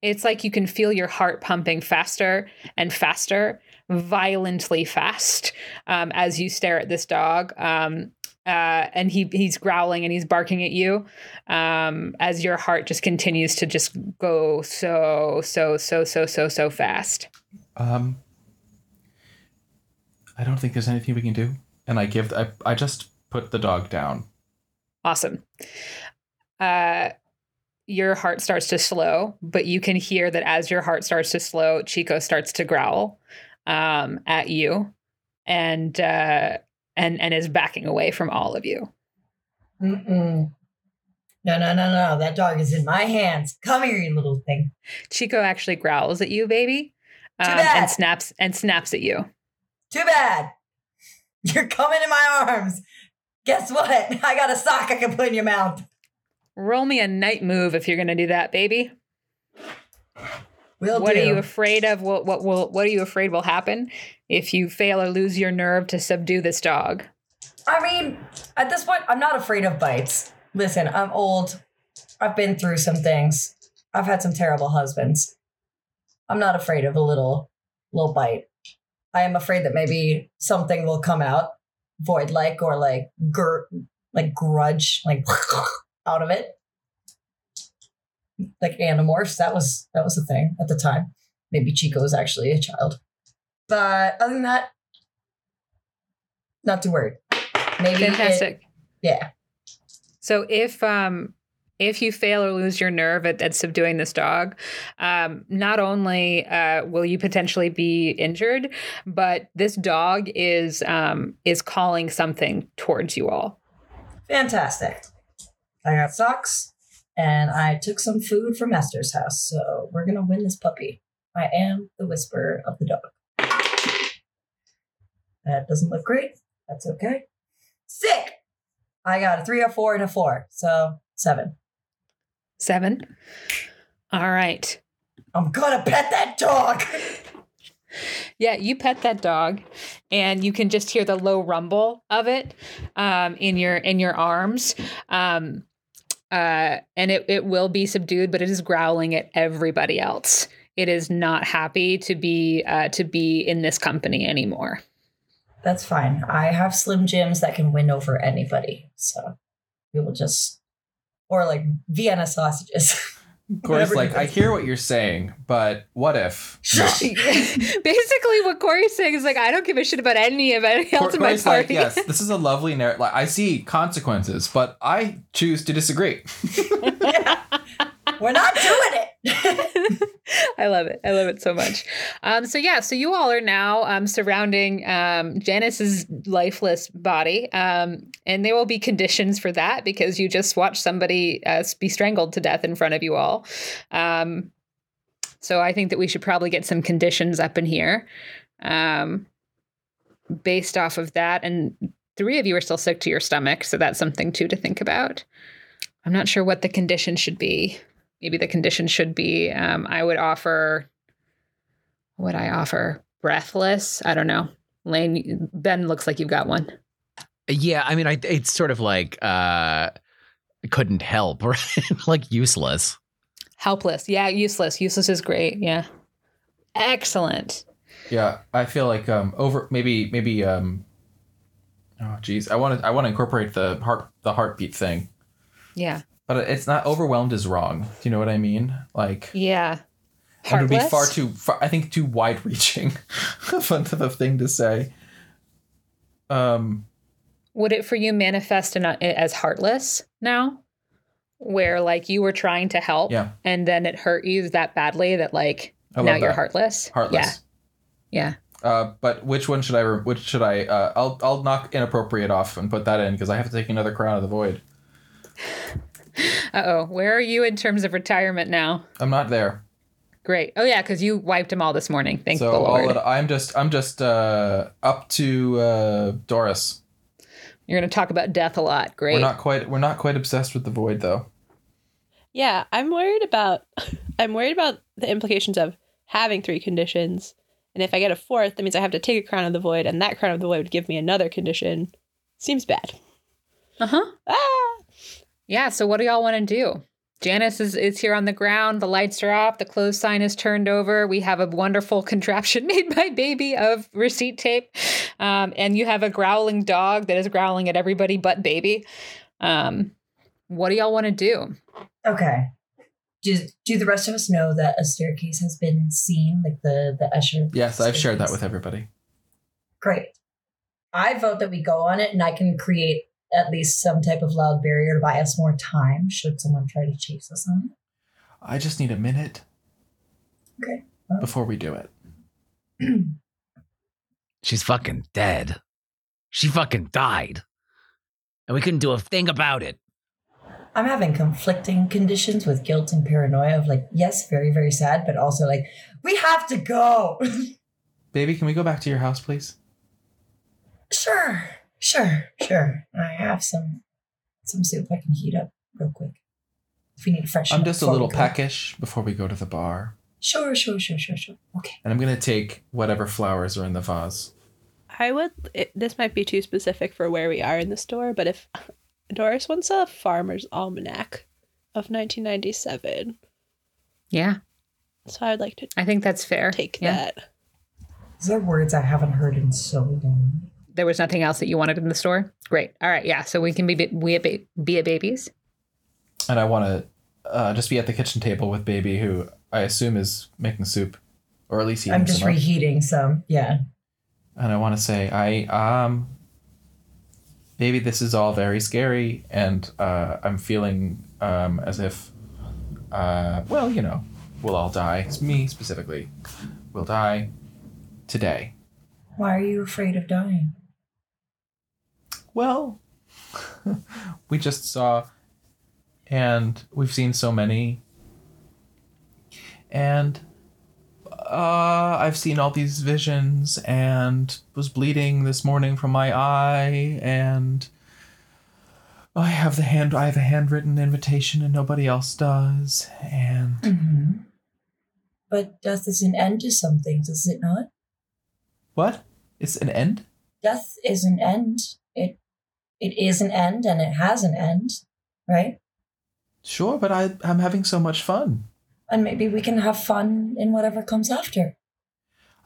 It's like you can feel your heart pumping faster and faster, violently fast, um, as you stare at this dog. Um, uh, and he he's growling and he's barking at you um, as your heart just continues to just go so so so so so so fast. um i don't think there's anything we can do and i give i, I just put the dog down Awesome. Uh, your heart starts to slow, but you can hear that as your heart starts to slow, Chico starts to growl um, at you, and uh, and and is backing away from all of you. Mm-mm. No, no, no, no. That dog is in my hands. Come here, you little thing. Chico actually growls at you, Bebe, Too um, bad. and snaps and snaps at you. Too bad. You're coming in my arms. Guess what? I got a sock I can put in your mouth. Roll me a night move if you're going to do that, Bebe. Will what do. are you afraid of? What what will what are you afraid will happen if you fail or lose your nerve to subdue this dog? I mean, at this point, I'm not afraid of bites. Listen, I'm old. I've been through some things. I've had some terrible husbands. I'm not afraid of a little little bite. I am afraid that maybe something will come out void like or like gr- like grudge like out of it. Like animorphs, that was that was a thing at the time. Maybe Chico was actually a child. But other than that, not too worried. Maybe it- Fantastic. yeah. So if um if you fail or lose your nerve at, at subduing this dog, um, not only uh, will you potentially be injured, but this dog is um, is calling something towards you all. Fantastic. I got socks and I took some food from Esther's house. So we're going to win this puppy. I am the whisperer of the dog. That doesn't look great. That's okay. Sick. I got a three, a four, and a four. So seven. Seven. All right. I'm going to pet that dog. Yeah, you pet that dog, and you can just hear the low rumble of it um, in your in your arms. Um, uh, and it, it will be subdued, but it is growling at everybody else. It is not happy to be uh, to be in this company anymore. That's fine. I have Slim Jims that can win over anybody. So we will just, or like Vienna sausages. Kory's like, I hear what you're saying, but what if? Basically, what Kory's saying is like, I don't give a shit about any of any else in my Kory's like, yes, this is a lovely narrative. Like, I see consequences, but I choose to disagree. We're not doing it. I love it. I love it so much. Um, so yeah, so you all are now um, surrounding um, Janice's lifeless body, um, and there will be conditions for that because you just watched somebody uh, be strangled to death in front of you all. Um, so I think that we should probably get some conditions up in here, um, based off of that. And three of you are still sick to your stomach, so that's something too to think about. I'm not sure what the condition should be maybe the condition should be um, i would offer what would i offer breathless? I don't know. Lane ben looks like you've got one. Yeah, I mean, I, it's sort of like uh, couldn't help, right? like useless. helpless. Yeah useless. Useless is great. Yeah. Excellent. Yeah, I feel like um over maybe maybe um oh geez, I want to I want to incorporate the heart the heartbeat thing, yeah but it's not overwhelmed is wrong. Do you know what I mean? Like yeah it would be far too far, I think too wide reaching of a thing to say. Um would it for you manifest in a, as heartless now where like you were trying to help Yeah. and then it hurt you that badly that like now you're heartless heartless. yeah Uh, but which one should I? Re- which should I? Uh, I'll I'll knock inappropriate off and put that in because I have to take another crown of the void. Yeah uh-oh where are you in terms of retirement now I'm not there, great oh yeah because you wiped them all this morning thank so the all lord that, I'm just I'm just uh, up to uh, Doris. You're going to talk about death a lot. Great. We're not quite we're not quite obsessed with the void though. Yeah, I'm worried about I'm worried about the implications of having three conditions. And if I get a fourth, that means I have to take a crown of the void, and that crown of the void would give me another condition. Seems bad. uh huh. Ah! Yeah. So, what do y'all want to do? Janice is, is here on the ground. The lights are off. The clothes sign is turned over. We have a wonderful contraption made by Bebe of receipt tape. Um, and you have a growling dog that is growling at everybody but Bebe. Um, what do y'all want to do? Okay. Do, do the rest of us know that a staircase has been seen, like the the Escher? Yes, I've shared that with everybody. Great. I vote that we go on it, and I can create at least some type of loud barrier to buy us more time should someone try to chase us on it. I just need a minute. Okay. Well, before we do it. She's fucking dead. She fucking died. And we couldn't do a thing about it. I'm having conflicting conditions with guilt and paranoia of like, yes, very, very sad, but also like, we have to go. Bebe, can we go back to your house, please? sure, sure, sure. I have some some soup I can heat up real quick. If you need a fresh. I'm just a little go. peckish before we go to the bar, Sure, sure, sure, sure, sure. Okay. and I'm gonna take whatever flowers are in the vase. I would. It, this might be too specific for where we are in the store, but if Doris wants a farmer's almanac of 1997, Yeah. so I'd like to I think that's fair. take Yeah. that. These are words I haven't heard in so long. There was nothing else that you wanted in the store? Great. All right. Yeah. So we can be, we a ba- be a babies. And I want to uh, just be at the kitchen table with Bebe, who I assume is making soup, or at least heating I'm just some up. reheating some. Yeah. and I want to say, I um, Bebe, this is all very scary, and uh, I'm feeling um as if, uh, well, you know, we'll all die. It's me specifically, will die today. Why are you afraid of dying? Well, we just saw, and we've seen so many, and uh, I've seen all these visions, and was bleeding this morning from my eye, and I have the hand. I have a handwritten invitation, and nobody else does, and Mm-hmm. But death is an end to some things, is it not? what? It's an end. Death is an end. It is an end and it has an end, right? Sure, but I, I'm having so much fun. And maybe we can have fun in whatever comes after.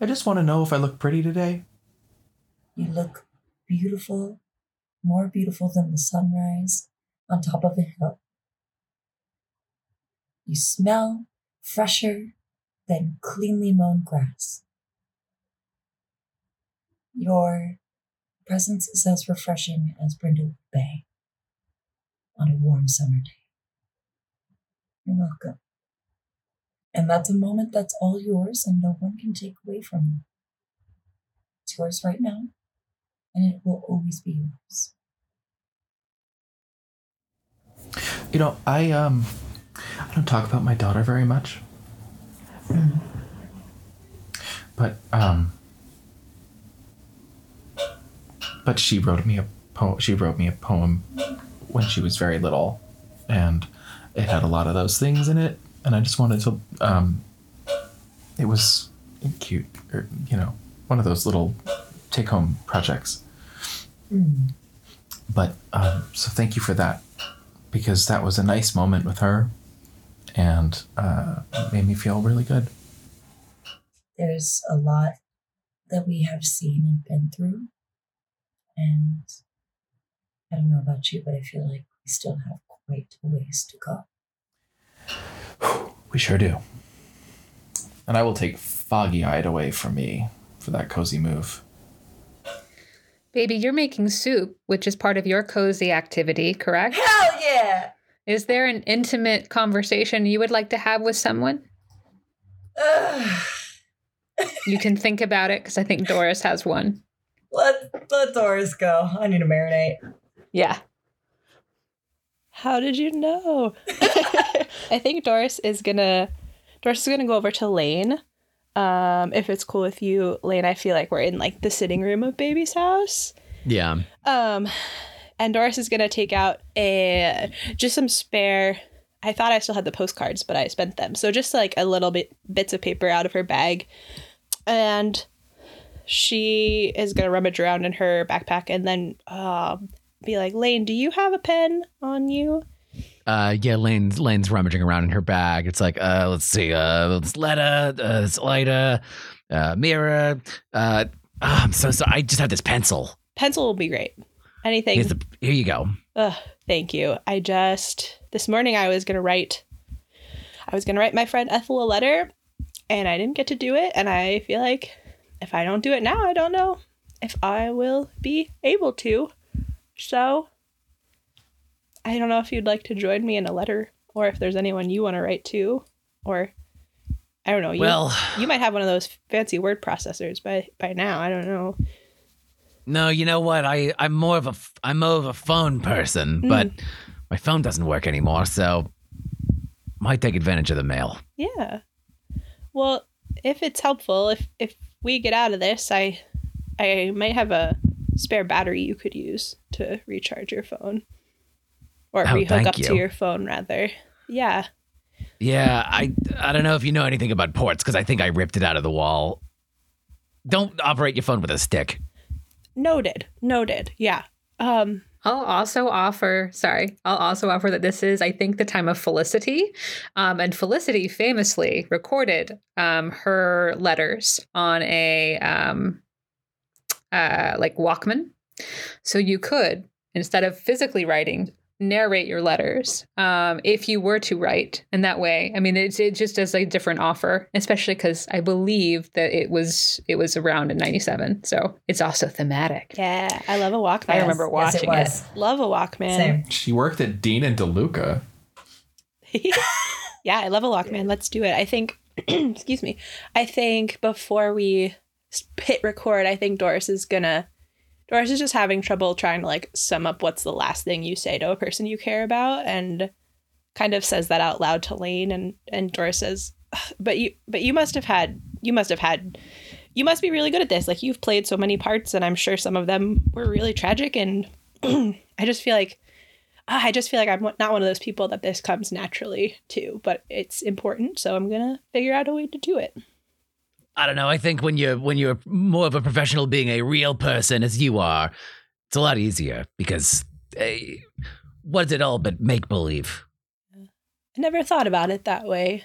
I just want to know if I look pretty today. You look beautiful, more beautiful than the sunrise on top of a hill. You smell fresher than cleanly mown grass. Your presence is as refreshing as Brindlewood Bay on a warm summer day. You're welcome. And that's a moment that's all yours and no one can take away from you. It's yours right now, and it will always be yours. You know, I um, I don't talk about my daughter very much. But um, but she wrote me a poem. She wrote me a poem when she was very little, and it had a lot of those things in it. And I just wanted to um, it was cute, or you know, one of those little take-home projects. But um, so thank you for that because that was a nice moment with her and uh, made me feel really good. There's a lot that we have seen and been through. And I don't know about you, but I feel like we still have quite a ways to go. We sure do. And I will take foggy eyed away from me for that cozy move. Bebe, you're making soup, which is part of your cozy activity, correct? Hell yeah! Is there an intimate conversation you would like to have with someone? Ugh. You can think about it because I think Doris has one. Let let Doris go. I need to marinate. Yeah. How did you know? I think Doris is gonna Doris is gonna go over to Lane. Um, if it's cool with you, Lane, I feel like we're in like the sitting room of Bebe's house. Yeah. Um, and Doris is gonna take out a just some spare. I thought I still had the postcards, but I spent them. So just like a little bit bits of paper out of her bag, and she is gonna rummage around in her backpack and then um, be like, Lane, do you have a pen on you? Uh, yeah, Lane's Lane's rummaging around in her bag. It's like, uh, let's see, uh, it's Letta, uh, it's Lida, uh, Mira. Uh, oh, I'm so sorry. I just have this pencil. Pencil will be great. Anything. Here's the, here you go. Ugh, thank you. I just this morning I was gonna write I was gonna write my friend Ethel a letter and I didn't get to do it and I feel like if I don't do it now, I don't know if I will be able to. So I don't know if you'd like to join me in a letter or if there's anyone you want to write to or I don't know. You, Well, you might have one of those fancy word processors by by now. I don't know. no, you know what? I I'm more of a I'm more of a phone person, mm. but my phone doesn't work anymore, so might take advantage of the mail. Yeah. Well, if it's helpful, if if we get out of this, I I might have a spare battery you could use to recharge your phone. Or Oh, rehook up to your phone rather. Yeah. Yeah, I I don't know if you know anything about ports because I think I ripped it out of the wall. Don't operate your phone with a stick. Noted. Noted. Yeah. Um I'll also offer, sorry, I'll also offer that this is, I think, the time of Felicity. Um, and Felicity famously recorded um, her letters on a um, uh, like Walkman. So you could, instead of physically writing, narrate your letters um, if you were to write. in that way, I mean, it's it just as a different offer, especially because I believe that it was it was around in '97, So it's also thematic. yeah, I love a Walkman. I remember Yes, it watching it. was. Love a Walkman. Same. She worked at Dean and DeLuca. yeah, I love a Walkman. Let's do it. I think, excuse me, I think before we s- hit record, I think Doris is gonna. Doris is just having trouble trying to like sum up what's the last thing you say to a person you care about, and kind of says that out loud to Lane, and and Doris says, "But you, but you must have had, you must have had." You must be really good at this. Like you've played so many parts, and I'm sure some of them were really tragic. And I just feel like Ah, I just feel like I'm not one of those people that this comes naturally to, but it's important, so I'm gonna figure out a way to do it. I don't know. I think when you're when you're more of a professional, being a real person as you are, it's a lot easier because eh, what's it all but make believe? I never thought about it that way.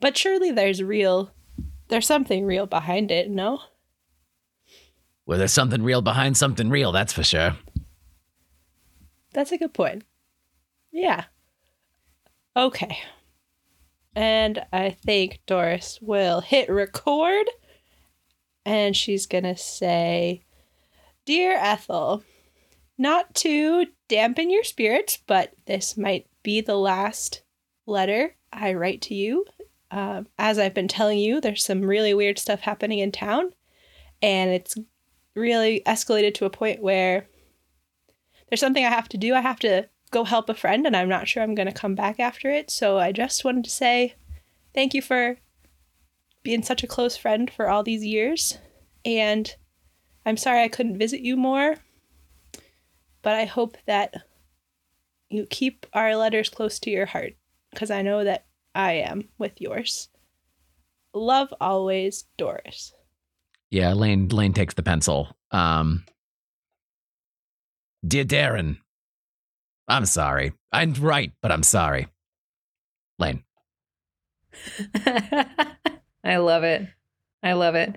But surely there's real there's something real behind it, no? Well, there's something real behind something real, that's for sure. That's a good point. Yeah. Okay. And I think Doris will hit record and she's going to say, Dear Ethel, not to dampen your spirits, but this might be the last letter I write to you. Um, as I've been telling you, there's some really weird stuff happening in town, and it's really escalated to a point where there's something I have to do. I have to go help a friend, and I'm not sure I'm going to come back after it. So I just wanted to say thank you for being such a close friend for all these years. And I'm sorry I couldn't visit you more, but I hope that you keep our letters close to your heart because I know that I am with yours. Love always, Doris. Yeah, Lane Lane takes the pencil. Um Dear Darren, I'm sorry. I'm right, but I'm sorry. Lane. I love it. I love it.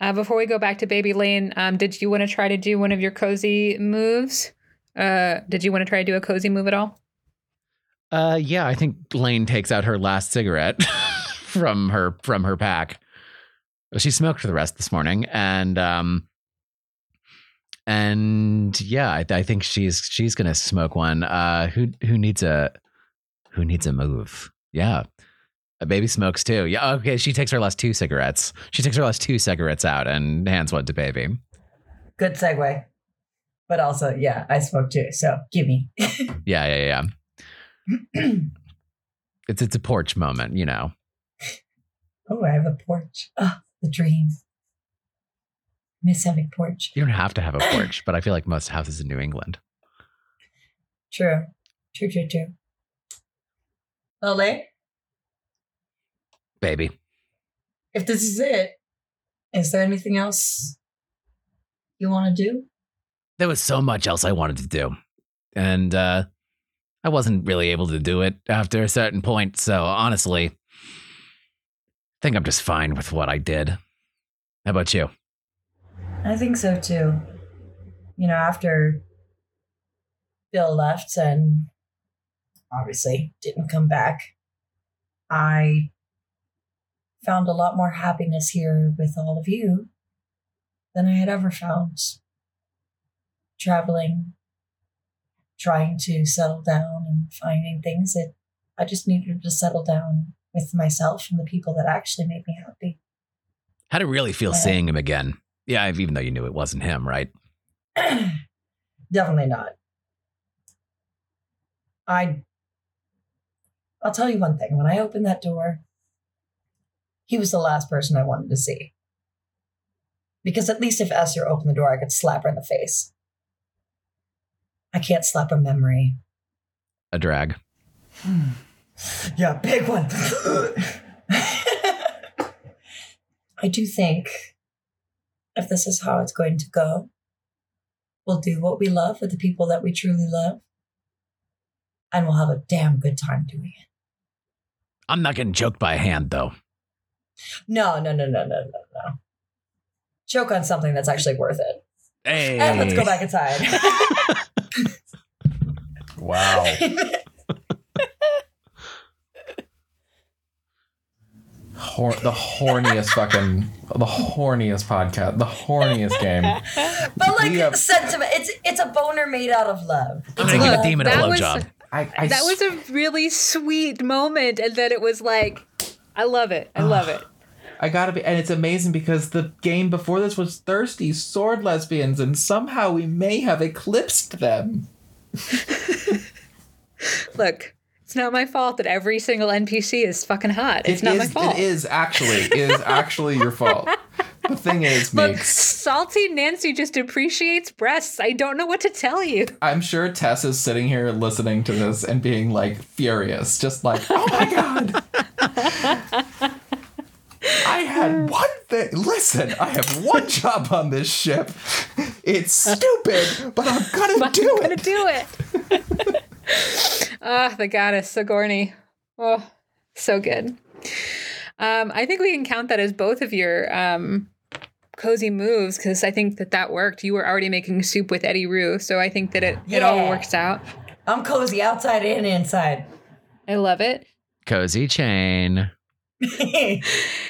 Uh, before we go back to Bebe Lane, um, did you want to try to do one of your cozy moves? Uh, did you want to try to do a cozy move at all? Uh yeah, I think Lane takes out her last cigarette from her from her pack. She smoked for the rest this morning and um and yeah, I, I think she's she's gonna smoke one. Uh who who needs a who needs a move? Yeah. A Bebe smokes too. Yeah, okay. She takes her last two cigarettes. She takes her last two cigarettes out and hands one to Bebe. Good segue. But also, yeah, I smoke too. So give me. Yeah, yeah, yeah. It's it's a porch moment, you know. oh, I have a porch. Ah, the dream. Miss having porch. You don't have to have a porch, but I feel like most houses in New England. True. True, true, true. Ole, Bebe. if this is it, is there anything else you want to do? There was so much else I wanted to do. And uh I wasn't really able to do it after a certain point, so honestly, I think I'm just fine with what I did. How about you? I think so too. You know, after Bill left and obviously didn't come back, I found a lot more happiness here with all of you than I had ever found. Traveling, trying to settle down and finding things that I just needed to settle down with myself and the people that actually made me happy. How'd it really feel seeing him again? Yeah, even though you knew it wasn't him, right? Definitely not. I I'll tell you one thing. When I opened that door, he was the last person I wanted to see. Because at least if Esther opened the door, I could slap her in the face. I can't slap a memory. A drag. Hmm. Yeah, big one. I do think if this is how it's going to go, we'll do what we love with the people that we truly love, and we'll have a damn good time doing it. I'm not getting choked by a hand though. No, no, no, no, no, no, no. Choke on something that's actually worth it. Hey. And let's go back inside. Wow. Hor- the horniest fucking the horniest podcast the horniest game but like have- sentiment, it's it's a boner made out of love. I'm gonna give a Look, demon a that was- blowjob. I, I that s- was a really sweet moment, and then it was like, I love it. I love it. I gotta be and it's amazing because the game before this was thirsty sword lesbians and somehow we may have eclipsed them Look, it's not my fault that every single NPC is fucking hot. It's It not is- my fault. it is actually it is actually your fault the thing is Look, salty Nancy just appreciates breasts. I don't know what to tell you. I'm sure Tess is sitting here listening to this and being like furious, just like, oh my god. I had one thing. Listen, I have one job on this ship. It's stupid, but I'm gonna But do I'm gonna do it. Ah, the goddess, Sigourney. Oh, so good. Um, I think we can count that as both of your um, cozy moves because I think that that worked. You were already making soup with Eddi-Rue, so I think that it, it all works out. I'm cozy outside and inside. I love it. Cozy chain.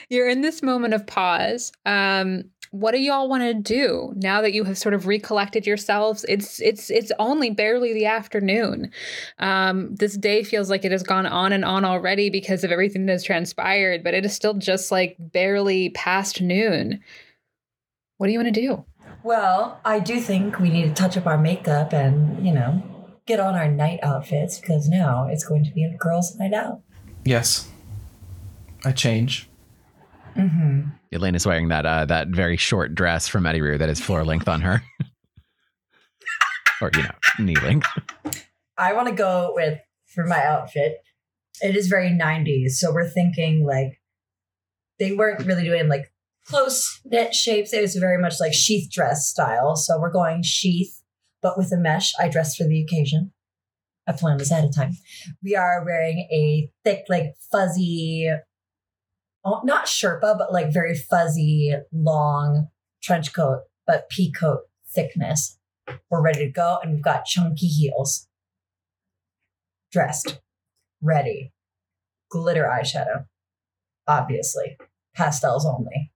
You're in this moment of pause. Um, what do y'all want to do now that you have sort of recollected yourselves? It's it's it's only barely the afternoon. Um, this day feels like it has gone on and on already because of everything that has transpired, but it is still just like barely past noon. What do you want to do? well, I do think we need to touch up our makeup and, you know, get on our night outfits because now it's going to be a girls' night out. Yes. I change. Mm-hmm. Elena's wearing that uh, that very short dress from Eddi-Rue that is floor length on her. or, you know, knee length. I want to go with for my outfit. It is very 90s, so we're thinking like they weren't really doing like close knit shapes. It was very much like sheath dress style. So we're going sheath, but with a mesh. I dressed for the occasion. I planned this ahead of time. We are wearing a thick, like fuzzy, Oh, not Sherpa, but like very fuzzy, long trench coat, but pea coat thickness. We're ready to go, and we've got chunky heels dressed, ready, glitter eyeshadow, obviously, pastels only.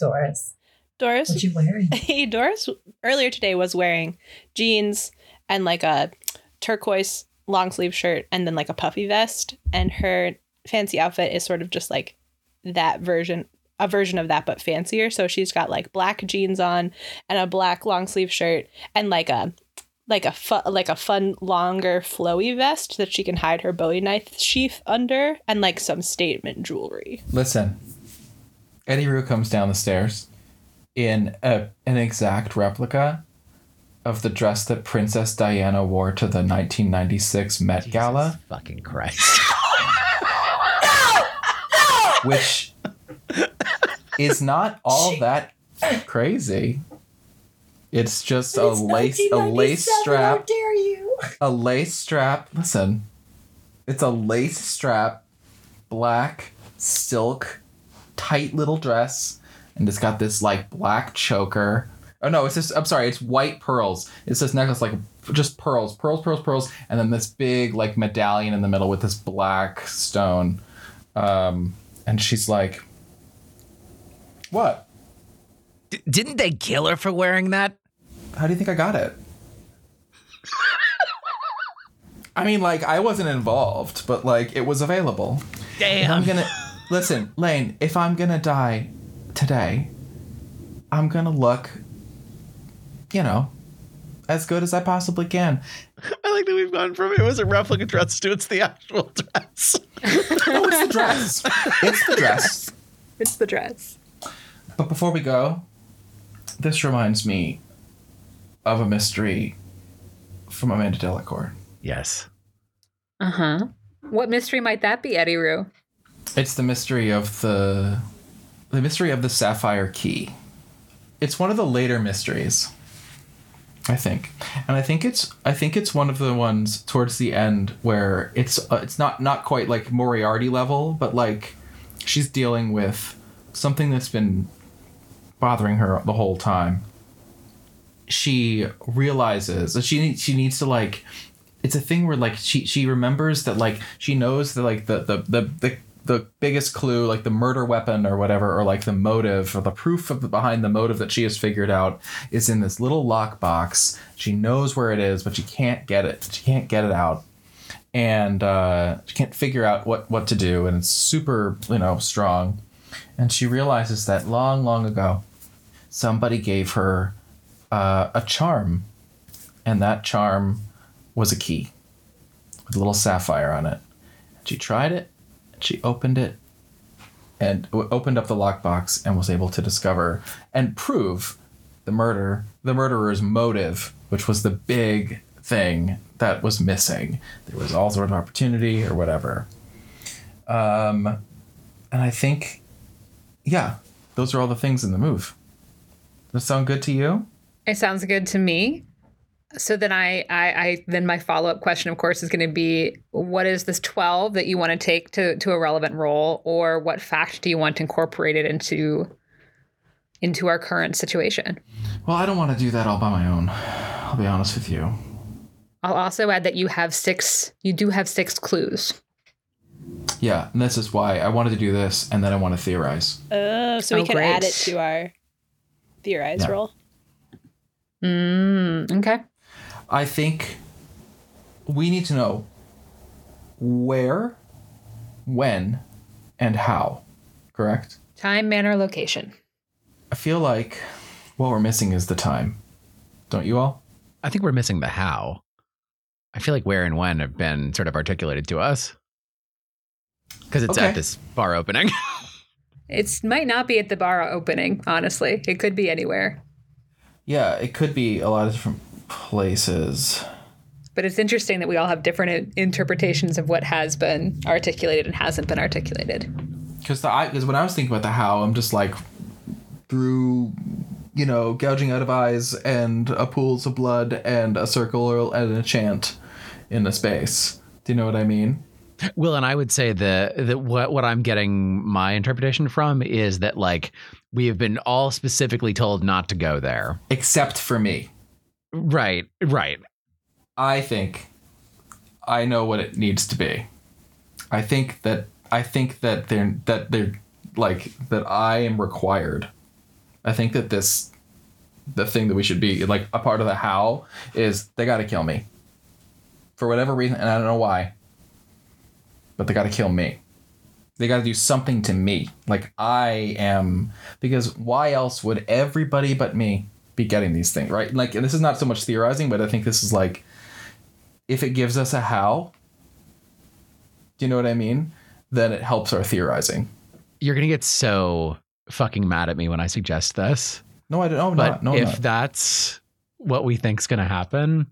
Doris, Doris, what you wearing? Hey, Doris earlier today was wearing jeans and like a turquoise long sleeve shirt and then like a puffy vest. And her fancy outfit is sort of just like that version, a version of that, but fancier. So she's got like black jeans on and a black long sleeve shirt and like a like a fu- like a fun longer flowy vest that she can hide her bowie knife sheath under and like some statement jewelry. Listen. Eddi-Rue comes down the stairs in a, an exact replica of the dress that Princess Diana wore to the 1996 Met Gala, fucking Christ. Which is not all that crazy. It's just a It's lace a lace 1997, How dare you? a lace strap. Listen, it's a lace strap, black silk, tight little dress, and it's got this like black choker. Oh no, it's just I'm sorry, it's white pearls. It's this necklace like just pearls, pearls, pearls, pearls, and then this big like medallion in the middle with this black stone. Um, and she's like, "What? D- didn't they kill her for wearing that? How do you think I got it?" I mean, like I wasn't involved, but like it was available. If I'm Damn. gonna listen, Lane. If I'm gonna die today, I'm gonna look, you know, as good as I possibly can. I like that we've gone from it was a replica dress to it's the actual dress. Oh, it's the dress. it's the dress. It's the dress. But before we go, this reminds me of a mystery from Amanda Delacour. Yes. Uh huh. What mystery might that be, Eddi-Rue? It's the mystery of the the mystery of the sapphire key. It's one of the later mysteries. I think. And I think it's I think it's one of the ones towards the end where it's uh, it's not not quite like Moriarty level, but like she's dealing with something that's been bothering her the whole time. She realizes that she she needs to like it's a thing where like she she remembers that like she knows that like the the the, the the biggest clue, like the murder weapon or whatever, or like the motive or the proof of the, behind the motive that she has figured out is in this little lockbox. She knows where it is, but she can't get it. She can't get it out, and uh, she can't figure out what what to do. And it's super, you know, strong. And she realizes that long, long ago, somebody gave her uh, a charm, and that charm was a key with a little sapphire on it. She tried it, she opened it, and opened up the lockbox and was able to discover and prove the murder, the murderer's motive, which was the big thing that was missing. There was all sort of opportunity or whatever. Um, and I think, yeah, those are all the things in the move. Does that sound good to you? It sounds good to me. So then I, I, I then my follow up question, of course, is going to be, what is this twelve that you want to take to to a relevant role, or what fact do you want incorporated into into our current situation? Well, I don't want to do that all by my own. I'll be honest with you. I'll also add that you have six. You do have six clues. Yeah, and this is why I wanted to do this, and then I want to theorize. Oh, so we Oh, can add it to our theorize Yeah. roll. Mm, okay. I think we need to know where, when, and how. Correct? Time, manner, location. I feel like what we're missing is the time. Don't you all? I think we're missing the how. I feel like where and when have been sort of articulated to us because it's Okay. at this bar opening. It might not be at the bar opening. Honestly, it could be anywhere. Yeah, it could be a lot of different places. But it's interesting that we all have different interpretations of what has been articulated and hasn't been articulated. Because the I because when I was thinking about the how, I'm just like through you know gouging out of eyes and a pools of blood and a circle or and a chant in the space. Do you know what I mean? Well, and I would say that that what what I'm getting my interpretation from is that like we have been all specifically told not to go there. Except for me. Right, right. I think I know what it needs to be. I think that I think that they're that they're like that I am required. I think that this the thing that we should be like a part of the how is they got to kill me. For whatever reason and I don't know why. But they got to kill me. They got to do something to me. Like I am because why else would everybody but me be getting these things, right? Like and this is not so much theorizing, but I think this is like if it gives us a how, do you know what I mean? Then it helps our theorizing. You're gonna get so fucking mad at me when I suggest this. No, I don't. No, I'm But not. No, if not. that's what we think's gonna happen,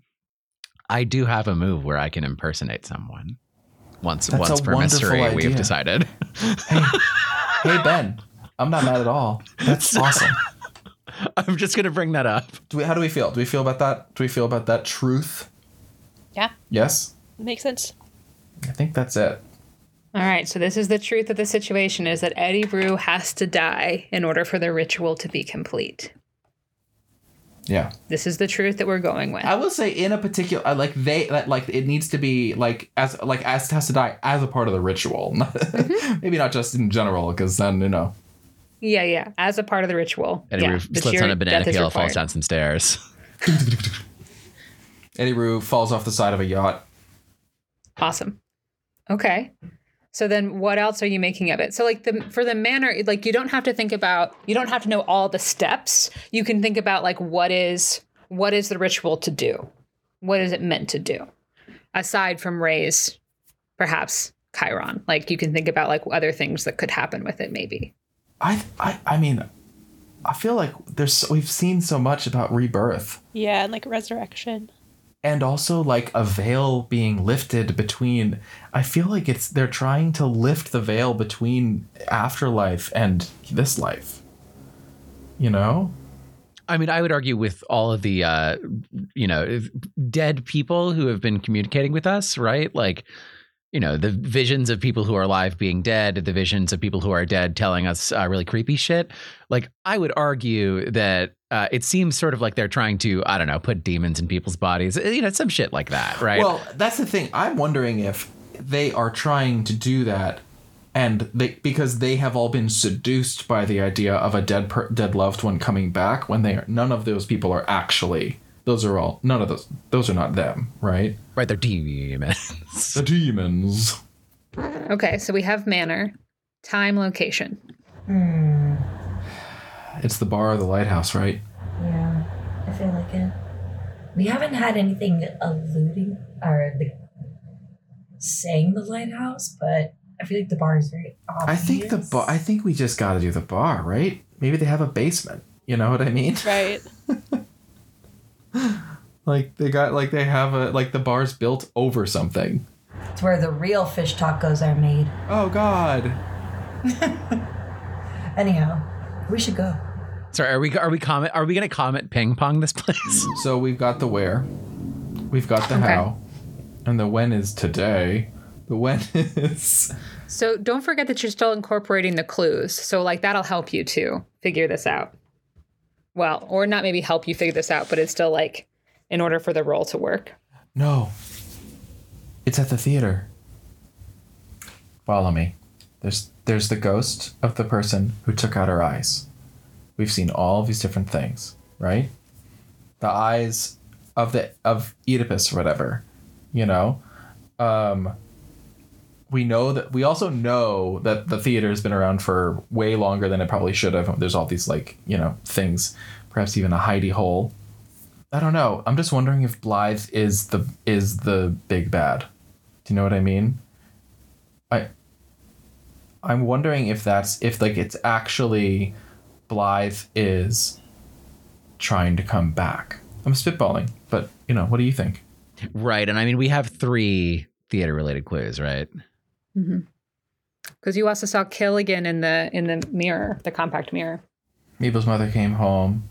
I do have a move where I can impersonate someone. Once That's once per mystery, We've decided. hey, hey, Ben, I'm not mad at all. That's awesome. I'm just gonna bring that up. Do we? How do we feel? Do we feel about that? Do we feel about that truth? Yeah, Yes. makes sense. I think that's it. All right, so this is the truth of the situation is that Eddi-Rue has to die in order for the ritual to be complete. Yeah. This is the truth that we're going with. I will say in a particular I like they like it needs to be like as like as has to die as a part of the ritual. Mm-hmm. Maybe not just in general because then you know. Yeah, yeah. As a part of the ritual. Eddie yeah, Roof the slits sheer on a banana peel, falls down some stairs. Eddi-Rue falls off the side of a yacht. Awesome. Okay. So then what else are you making of it? So like the for the manner like you don't have to think about you don't have to know all the steps. You can think about like what is what is the ritual to do? What is it meant to do? Aside from raise perhaps Chiron. Like you can think about like other things that could happen with it maybe. I I I mean I feel like there's we've seen so much about rebirth. Yeah, and like resurrection. and also like a veil being lifted between i feel like it's they're trying to lift the veil between afterlife and this life you know I mean, I would argue with all of the, uh, you know, dead people who have been communicating with us, right? Like, you know, the visions of people who are alive being dead, the visions of people who are dead telling us uh, really creepy shit. Like, I would argue that uh, it seems sort of like they're trying to, I don't know, put demons in people's bodies, you know, some shit like that, right? well that's the thing i'm wondering if they are trying to do that and they because they have all been seduced by the idea of a dead per, dead loved one coming back when they are none of those people are actually those are all none of those those are not them right right, they're demons. the demons Okay, so we have manner, time, location. Hmm. it's the bar of the lighthouse right Yeah, I feel like it. We haven't had anything alluding or the saying the lighthouse, but I feel like the bar is very obvious. I think the bar. I think we just got to do the bar, right? Maybe they have a basement. You know what I mean? Right. Like they got like they have a like the bar's built over something. it's where the real fish tacos are made. Oh God! Anyhow, we should go. Sorry, are we are we comment are we gonna comment ping pong this place? So we've got the where, We've got the Okay. how, and the when is today. The when is So don't forget that you're still incorporating the clues. So like that'll help you to figure this out. Well, or not maybe help you figure this out, but it's still like in order for the roll to work. no. It's at the theater. Follow me. There's there's the ghost of the person who took out her eyes. We've seen all these different things, right? The eyes of the of Oedipus or whatever, you know. Um, we know that we also know that the theater has been around for way longer than it probably should have. There's all these like you know things, perhaps even a hidey hole. I don't know. I'm just wondering if Blythe is the is the big bad. Do you know what I mean? I I'm wondering if that's if like it's actually Blythe is trying to come back. I'm spitballing, but you know, what do you think? Right. And I mean, we have three theater related clues, right? Because you also saw Killigan in the in the mirror, the compact mirror. Mabel's mother came home.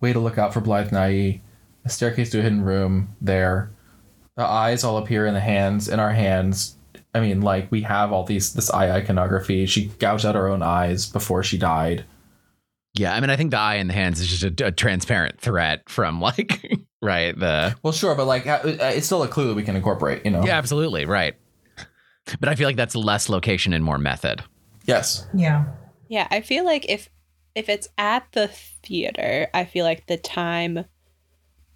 Way to look out for Blythe Nye. A staircase to a hidden room there. The eyes all appear in the hands, in our hands. I mean, like we have all these this eye iconography. She gouged out her own eyes before she died. Yeah. I mean, I think the eye in the hands is just a, a transparent threat from like, right? The, Well, sure, but like uh, uh, it's still a clue that we can incorporate. You know. yeah, absolutely. Right. But I feel like that's less location and more method. Yes. Yeah. Yeah, I feel like if if it's at the theater, I feel like the time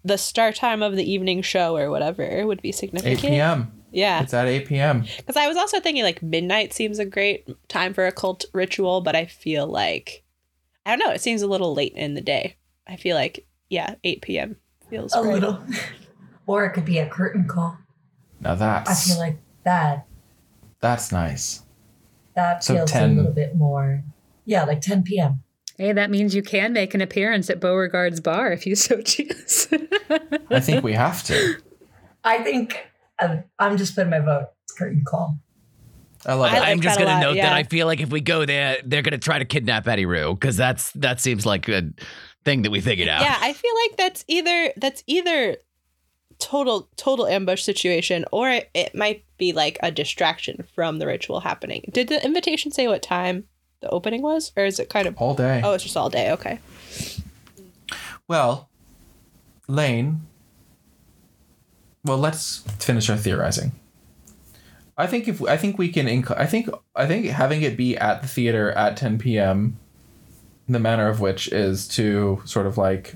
the start time of the evening show or whatever would be significant. 8 p.m. Yeah. It's at 8 p.m. Because I was also thinking like midnight seems a great time for a cult ritual, but I feel like I don't know, it seems a little late in the day. I feel like yeah, 8 p.m. feels A right. little. or it could be a curtain call. Now that's I feel like that that's nice. that So feels 10 a little bit more. Yeah, like 10 p.m. Hey, that means you can make an appearance at Beauregard's bar if you so choose. I think we have to. I think uh, I'm just putting my vote. It's curtain call. I love I it. like I'm just gonna lot, note yeah. that I feel like if we go there, they're gonna try to kidnap Eddi-Rue because that's that seems like a thing that we figured out. Yeah, I feel like that's either that's either total total ambush situation or it, it might be like a distraction from the ritual happening. Did the invitation say what time the opening was or is it kind of all day. Oh, it's just all day. Okay. Well, Lane. Well, let's finish our theorizing. I think if I think we can inc- I think I think having it be at the theater at 10 p.m. the manner of which is to sort of like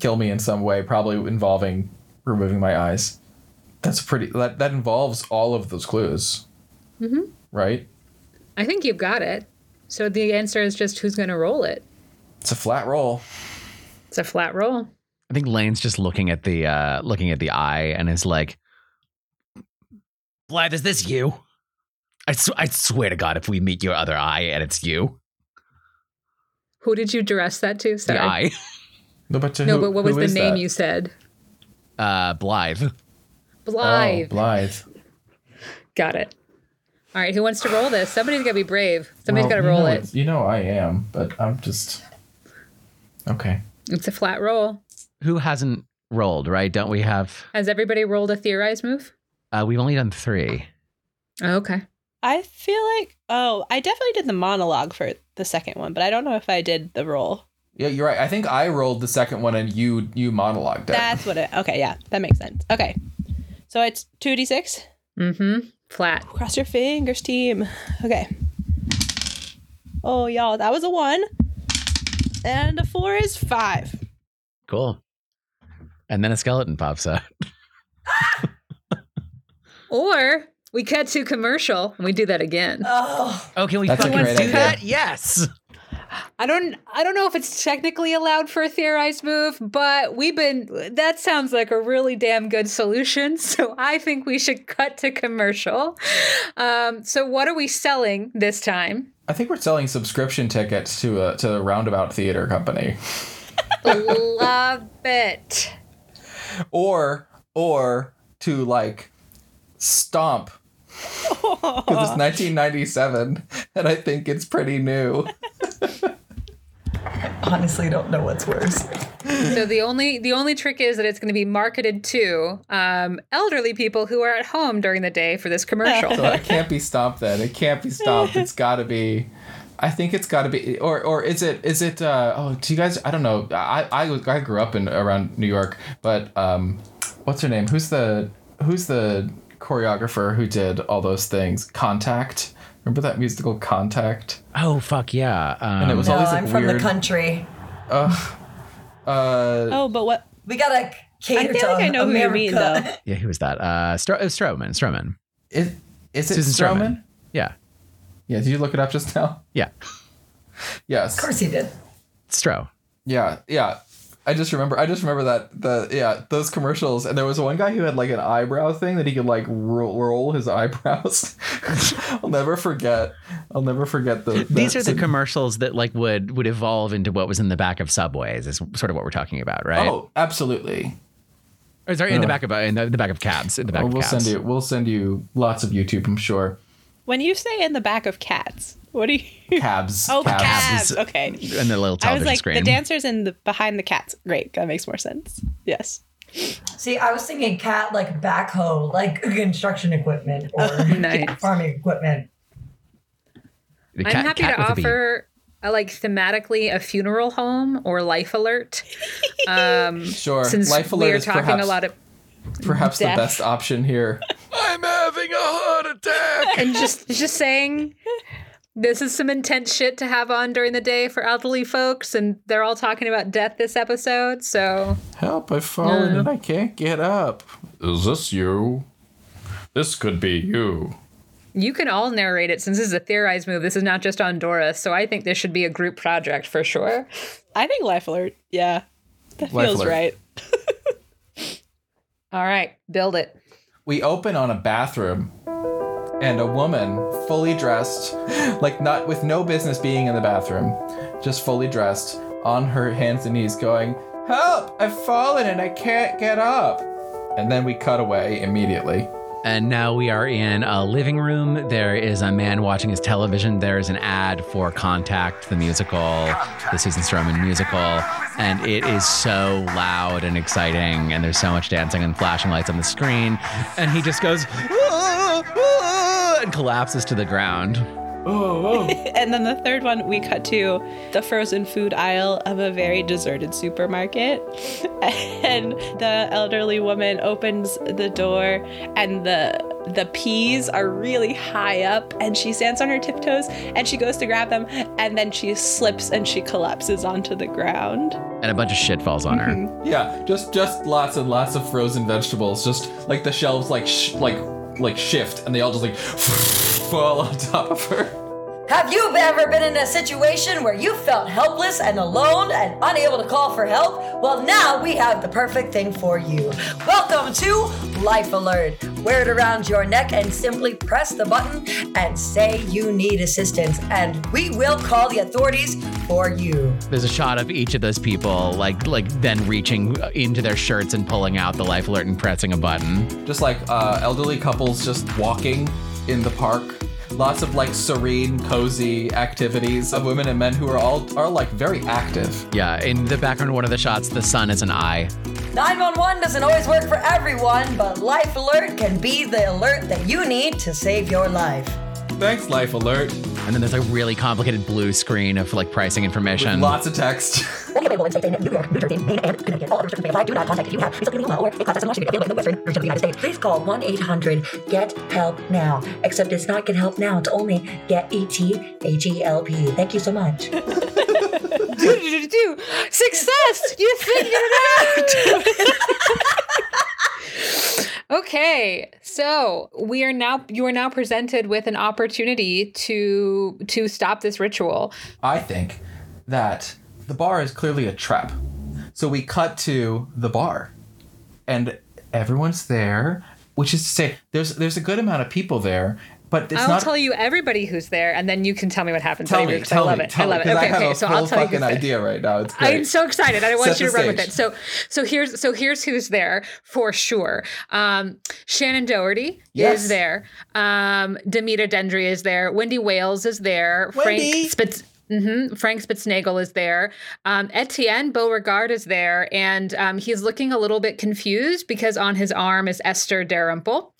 kill me in some way, probably involving removing my eyes. That's pretty. That that involves all of those clues. Mm-hmm. Right. I think you've got it. So the answer is just who's going to roll it. It's a flat roll. It's a flat roll. I think Lane's just looking at the uh looking at the eye and is like, Blythe, is this you? I, sw- I swear to God, if we meet your other eye and it's you, Who did you address that to? Sorry. the eye, No, but to No, who- but what was the name that? you said? uh, Blythe. Blythe. Oh, Blythe. Got it. All right, who wants to roll this? Somebody's got to be brave. Somebody's Well, got to you roll know it. You know I am, but I'm just okay. It's a flat roll. Who hasn't rolled, right? Don't we have? Has everybody rolled a theorized move? Uh, we've only done three. Oh, okay. I feel like oh, I definitely did the monologue for the second one, but I don't know if I did the roll. Yeah, you're right. I think I rolled the second one and you you monologued it. That's what it. Okay, yeah, that makes sense. Okay, so it's two d six. Mm-hmm. Flat. Cross your fingers, team. Okay. Oh, y'all, that was a one, and a four is five. Cool. And then a skeleton pops out. Or we cut to commercial and we do that again. Oh, Oh, can we That's fucking do idea. that? Yes. I don't I don't know if it's technically allowed for a theorized move, but we've been that sounds like a really damn good solution. So I think we should cut to commercial. Um, so what are we selling this time? I think we're selling subscription tickets to a to a roundabout theater company. Love it. Or or to like stomp. Because it's 1997 and I think it's pretty new. Honestly, don't know what's worse. So the only the only trick is that it's going to be marketed to um, elderly people who are at home during the day for this commercial. So it can't be stopped then. It can't be stopped. It's got to be. I think it's got to be, or or is it is it? Uh, oh, do you guys? I don't know. I I, I grew up in around New York, but um, what's her name? Who's the who's the choreographer who did all those things? Contact. Remember that musical Contact? Oh fuck yeah! Um, And it was No, all these like I'm from weird. the country. uh, Oh, but what? We gotta cater I feel to like I know who you mean, though. yeah, who was that? Uh, Stro- it was Stroman. Stroman. is, is it Susan Stroman? Stroman. Yeah, Yeah. Did you look it up just now? yeah. Yes. Of course he did. Stro. Yeah, yeah. I just remember. I just remember that the yeah those commercials, and there was one guy who had like an eyebrow thing that he could like roll, roll his eyebrows. I'll never forget. I'll never forget the. These are the commercials that like would would evolve into what was in the back of subways. Is sort of what we're talking about, right? Oh, absolutely. Or sorry, in the Oh. back of uh, in the, the back of cabs. In the back Oh, of we'll cabs. send you. We'll send you lots of YouTube. I'm sure. When you say in the back of cats, what do you? Cabs. Oh, cabs. cabs. Cabs. Okay. And the little I was television like screen. the dancers in the behind the cats. Great, that makes more sense. Yes. See, I was thinking cat like backhoe, like construction equipment or Nice. farming equipment. The I'm cat- happy cat to with a offer a, like thematically a funeral home or life alert. Um, Sure. since Life we alert are talking perhaps, a lot of perhaps the best option here. I'm having a heart attack. and just just saying this is some intense shit to have on during the day for elderly folks and they're all talking about death this episode so Help! I've fallen No. and I can't get up. Is this you? This could be you. you can all narrate it since this is a theorized move this is not just on Doris so I think this should be a group project for sure I think life alert. Yeah. That Life feels alert. right. all right build it. We open on a bathroom and a woman fully dressed like not with no business being in the bathroom just fully dressed on her hands and knees going help! I've fallen and i can't get up. And then we cut away immediately And now we are in a living room. There is a man watching his television. There is an ad for Contact, the musical, the Susan Stroman musical. And it is so loud and exciting. And there's so much dancing and flashing lights on the screen. And he just goes, "Ah, ah," and collapses to the ground. Oh, and then the third one, we cut to the frozen food aisle of a very deserted supermarket. And the elderly woman opens the door, and the the peas are really high up, and she stands on her tiptoes, and she goes to grab them, and then she slips and she collapses onto the ground. And a bunch of shit falls on her. Mm-hmm. yeah just just lots and lots of frozen vegetables just like the shelves like sh- like like shift and they all just like fall on top of her Have you ever been in a situation where you felt helpless and alone and unable to call for help? Well, now we have the perfect thing for you. Welcome to Life Alert. Wear it around your neck and simply press the button and say you need assistance, and we will call the authorities for you. There's a shot of each of those people, like like then reaching into their shirts and pulling out the life alert and pressing a button. just like uh, elderly couples just walking in the park lots of like serene cozy activities of women and men who are all are like very active Yeah, in the background, of one of the shots, the sun is an eye. 911 doesn't always work for everyone, but Life Alert can be the alert that you need to save your life. thanks life alert And then there's a really complicated blue screen of like pricing information. lots of text Only available in states in New York, New Jersey, Maine, and Connecticut. All restrictions may apply. Do not contact if you have reasonably or if contacts in Washington available in the western region of the United States. Please call 1-800-GET-HELP-NOW. Except it's not get help now. It's only get E-T-H-E-L-P. Thank you so much. success you figured it out okay so we are now you are now presented with an opportunity to to stop this ritual i think that the bar is clearly a trap so we cut to the bar and everyone's there which is to say there's there's a good amount of people there but it's i'll not tell you everybody who's there and then you can tell me what happens tell me tell i love me it tell i love it okay i have okay a so i'll tell you fucking there. idea right now it's great I'm so excited. I want Set you to run with it. So, so here's so here's who's there for sure. Um, Shannon Doherty Yes. is there. Um, Demeter Dendry is there. Wendy Wales is there. Wendy! Frank Spitz. Hmm Frank Spitznagel is there. Um, Etienne Beauregard is there, and um, he's looking a little bit confused because on his arm is Esther Dalrymple.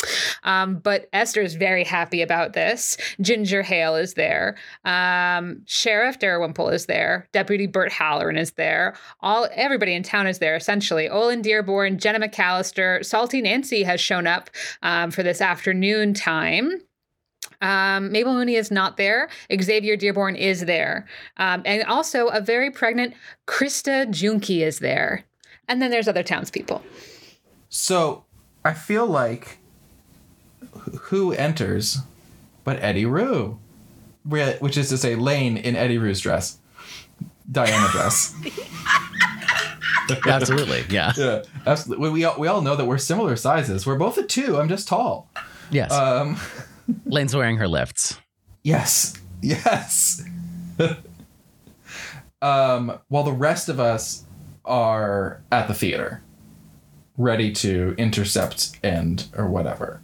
Um, but Esther is very happy about this. Ginger Hale is there. Um, Sheriff Dalrymple is there. Deputy Bert Halloran is there. All everybody in town is there essentially. Olin Dearborn, Jenna McAllister, Salty Nancy has shown up um, for this afternoon time. Um, Mabel Mooney is not there. Xavier Dearborn is there. Um, and also a very pregnant Krista Junke is there. And then there's other townspeople. So I feel like who enters but Eddi-Rue, which is to say Lane in Eddi-Rue's dress, Diana dress. Absolutely. Yeah. yeah, absolutely. We, we all, we all know that we're similar sizes. We're both a two. I'm just tall. Yes. Um, Lane's wearing her lifts. yes, yes. um, while the rest of us are at the theater, ready to intercept and or whatever.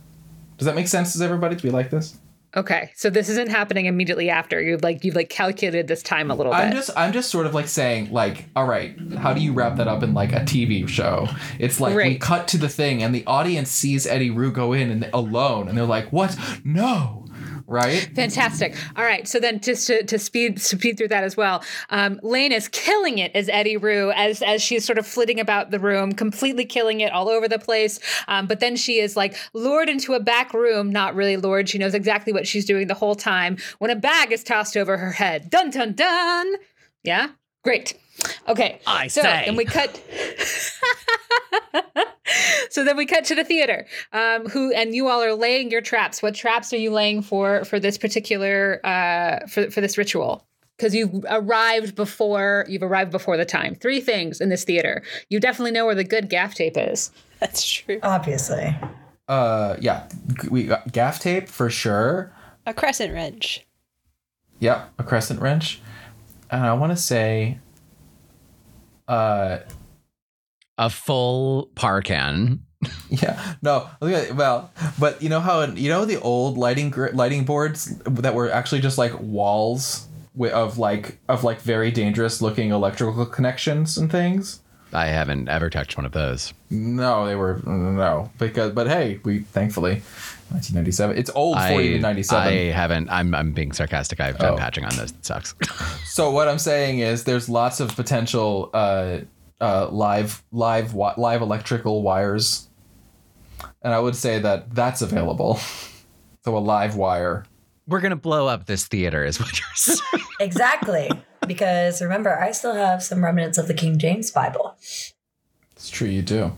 Does that make sense? Does everybody to be like this? Okay, so this isn't happening immediately after. You've like you've like calculated this time a little bit. I'm just I'm just sort of like saying like all right how do you wrap that up in like a TV show it's like we cut to the thing and the audience sees Eddi-Rue go in and alone and they're like what no right Fantastic. All right. So then, just to, to speed speed through that as well, um, Lane is killing it as Eddi-Rue as as she's sort of flitting about the room, completely killing it all over the place. Um, but then she is like lured into a back room. Not really lured. She knows exactly what she's doing the whole time. When a bag is tossed over her head. Dun dun dun. Yeah. Great. Okay. I so, say. And we cut. so then we cut to the theater. Um, who and you all are laying your traps. What traps are you laying for for this particular uh, for for this ritual? Because you've arrived before you've arrived before the time. Three things in this theater. You definitely know where the good gaff tape is. That's true. Obviously. uh yeah we got gaff tape for sure A crescent wrench. yep a crescent wrench and I want to say uh A full PAR can. Yeah, no. Well, but you know how you know the old lighting lighting boards that were actually just like walls of like of like very dangerous looking electrical connections and things. I haven't ever touched one of those. No, they were no because but hey, we thankfully 1997. It's old for you I, 97. I haven't. I'm, I'm being sarcastic. I've done Oh. patching on those. It sucks. So what I'm saying is there's lots of potential uh, uh, live live live electrical wires, and I would say that that's available. so a live wire. We're gonna blow up this theater, is what you're saying. Exactly. because remember, I still have some remnants of the King James Bible. It's true, you do.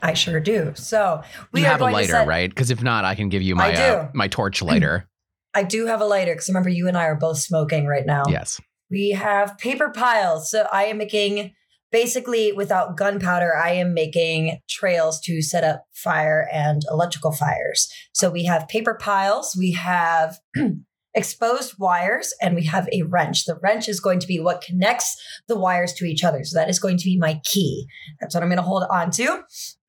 I sure do. So we you have a lighter, set- right? Because if not, I can give you my uh, my torch lighter. I do have a lighter because remember, you and I are both smoking right now. yes. We have paper piles. So I am making basically without gunpowder, I am making trails to set up fire and electrical fires. So we have paper piles, we have exposed wires, and we have a wrench. The wrench is going to be what connects the wires to each other. So that is going to be my key. That's what I'm going to hold on to.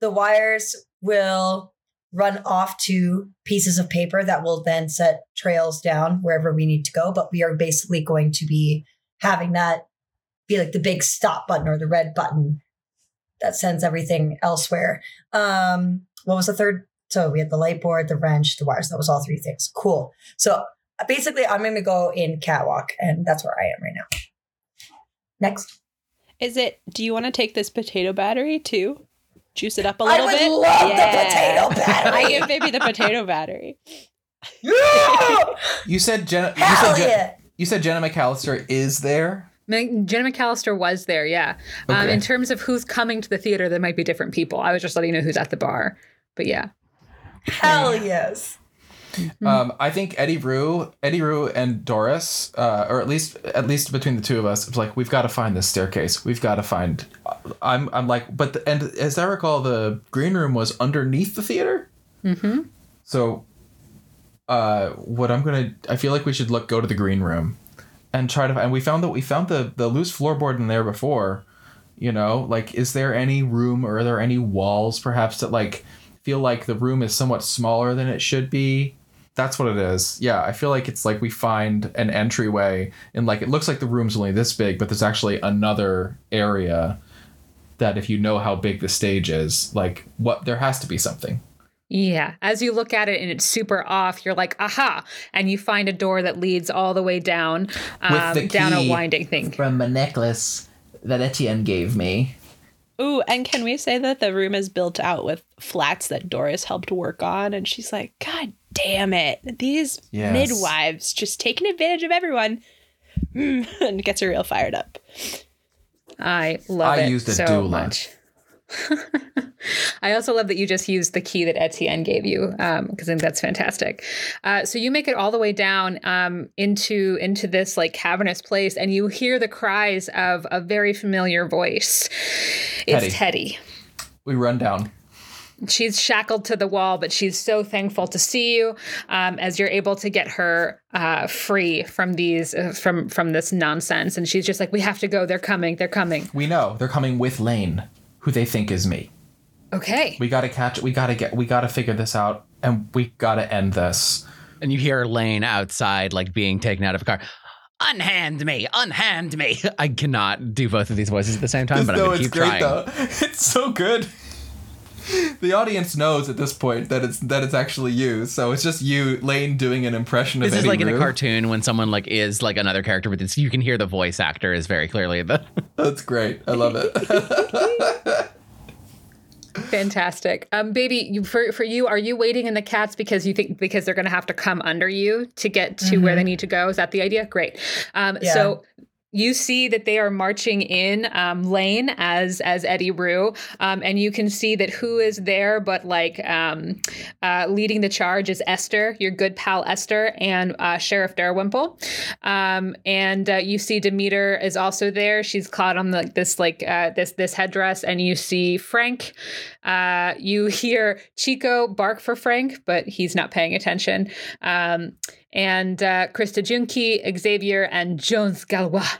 the wires will run off to pieces of paper that will then set trails down wherever we need to go. But we are basically going to be having that be like the big stop button or the red button that sends everything elsewhere. Um, what was the third? So we had the light board, the wrench, the wires. That was all three things. Cool. So basically, I'm going to go in catwalk, and that's where I am right now. Next. Is it? Do you want to take this potato battery too? Juice it up a little would bit. love the potato battery. I give baby the potato battery. Yeah! You said Jenna. You said, Jen- yeah! you said Jenna McAllister is there. Ma- Jenna McAllister was there, yeah. Um, in terms of who's coming to the theater, there might be different people. I was just letting you know who's at the bar. But yeah. Hell yes. Um, I think Eddi-Rue, Eddie Rue, and Doris, uh, or at least at least between the two of us, it's like we've got to find this staircase. We've got to find. I'm I'm like, but the, and as I recall, the green room was underneath the theater. Mm-hmm. So, uh, what I'm gonna, I feel like we should look go to the green room, and try to. And we found that we found the the loose floorboard in there before. You know, like, is there any room or are there any walls perhaps that like feel like the room is somewhat smaller than it should be? That's what it is. Yeah, I feel like it's like we find an entryway and like it looks like the room's only this big, but there's actually another area that if you know how big the stage is, like what there has to be something. Yeah. As you look at it and it's super off, you're like, aha. And you find a door that leads all the way down, um, the down a winding thing. From a necklace that Etienne gave me. Ooh, and can we say that the room is built out with flats that Doris helped work on? And she's like, God damn it. These Yes. midwives just taking advantage of everyone. Mm, and gets her real fired up. I love I it used a so doula. much. I also love that you just used the key that Etienne gave you because I think that's fantastic. Uh, so you make it all the way down um, into into this like cavernous place, and you hear the cries of a very familiar voice. It's Teddy. We run down. She's shackled to the wall, but she's so thankful to see you um, as you're able to get her uh, free from these uh, from from this nonsense. And she's just like, "We have to go. They're coming. They're coming." We know they're coming with Lane, who they think is me. Okay. We gotta catch. We gotta get. We gotta figure this out, and we gotta end this. And you hear Lane outside, like being taken out of a car. Unhand me, unhand me. I cannot do both of these voices at the same time, but I'm gonna it's keep great trying. though. It's so good. The audience knows at this point that it's that it's actually you, so it's just you, Lane, doing an impression of This is Eddie like in a cartoon when someone like is like another character, but it's, you can hear the voice actor is very clearly the. That's great. I love it. Fantastic. Um, baby, you, for for you, are you waiting in the cats because you think because they're going to have to come under you to get to where they need to go? Is that the idea? Great. Um, Yeah. So you see that they are marching in um, lane as as Eddi-Rue, um, and you can see that who is there, but like um, uh, leading the charge is Esther, your good pal Esther, and uh, Sheriff Dalrymple. Um, and uh, you see Demeter is also there. She's caught on like this like uh, this this headdress, and you see Frank. Uh, you hear Chico bark for Frank, but he's not paying attention. Um, and uh, Krista Junke, Xavier, and Jones Galois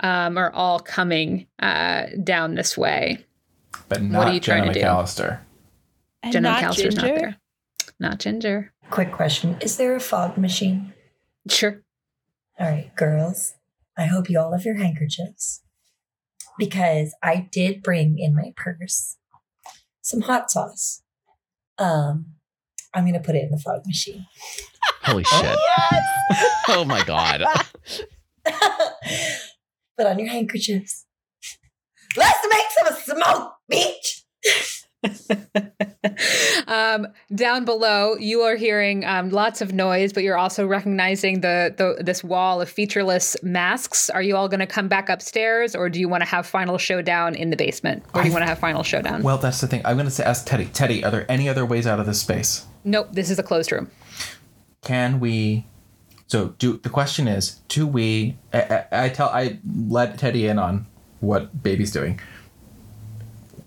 um, are all coming uh, down this way. but What are you trying Jenna to do? McAllister. And Jenna not McAllister's Ginger. not there. Not Ginger. Quick question Is there a fog machine? Sure. All right, girls. I hope you all have your handkerchiefs because I did bring in my purse some hot sauce. Um, I'm gonna put it in the fog machine. Holy shit! oh my god! put on your handkerchiefs. Let's make some smoke, bitch. um, down below, you are hearing um, lots of noise, but you're also recognizing the, the this wall of featureless masks. Are you all going to come back upstairs, or do you want to have final showdown in the basement? Where do you want to have final showdown? Well, that's the thing. I'm gonna ask Teddy. Teddy, are there any other ways out of this space? nope, this is a closed room. Can we? So, do the question is, do we? I, I, I tell I let Teddy in on what Baby's doing.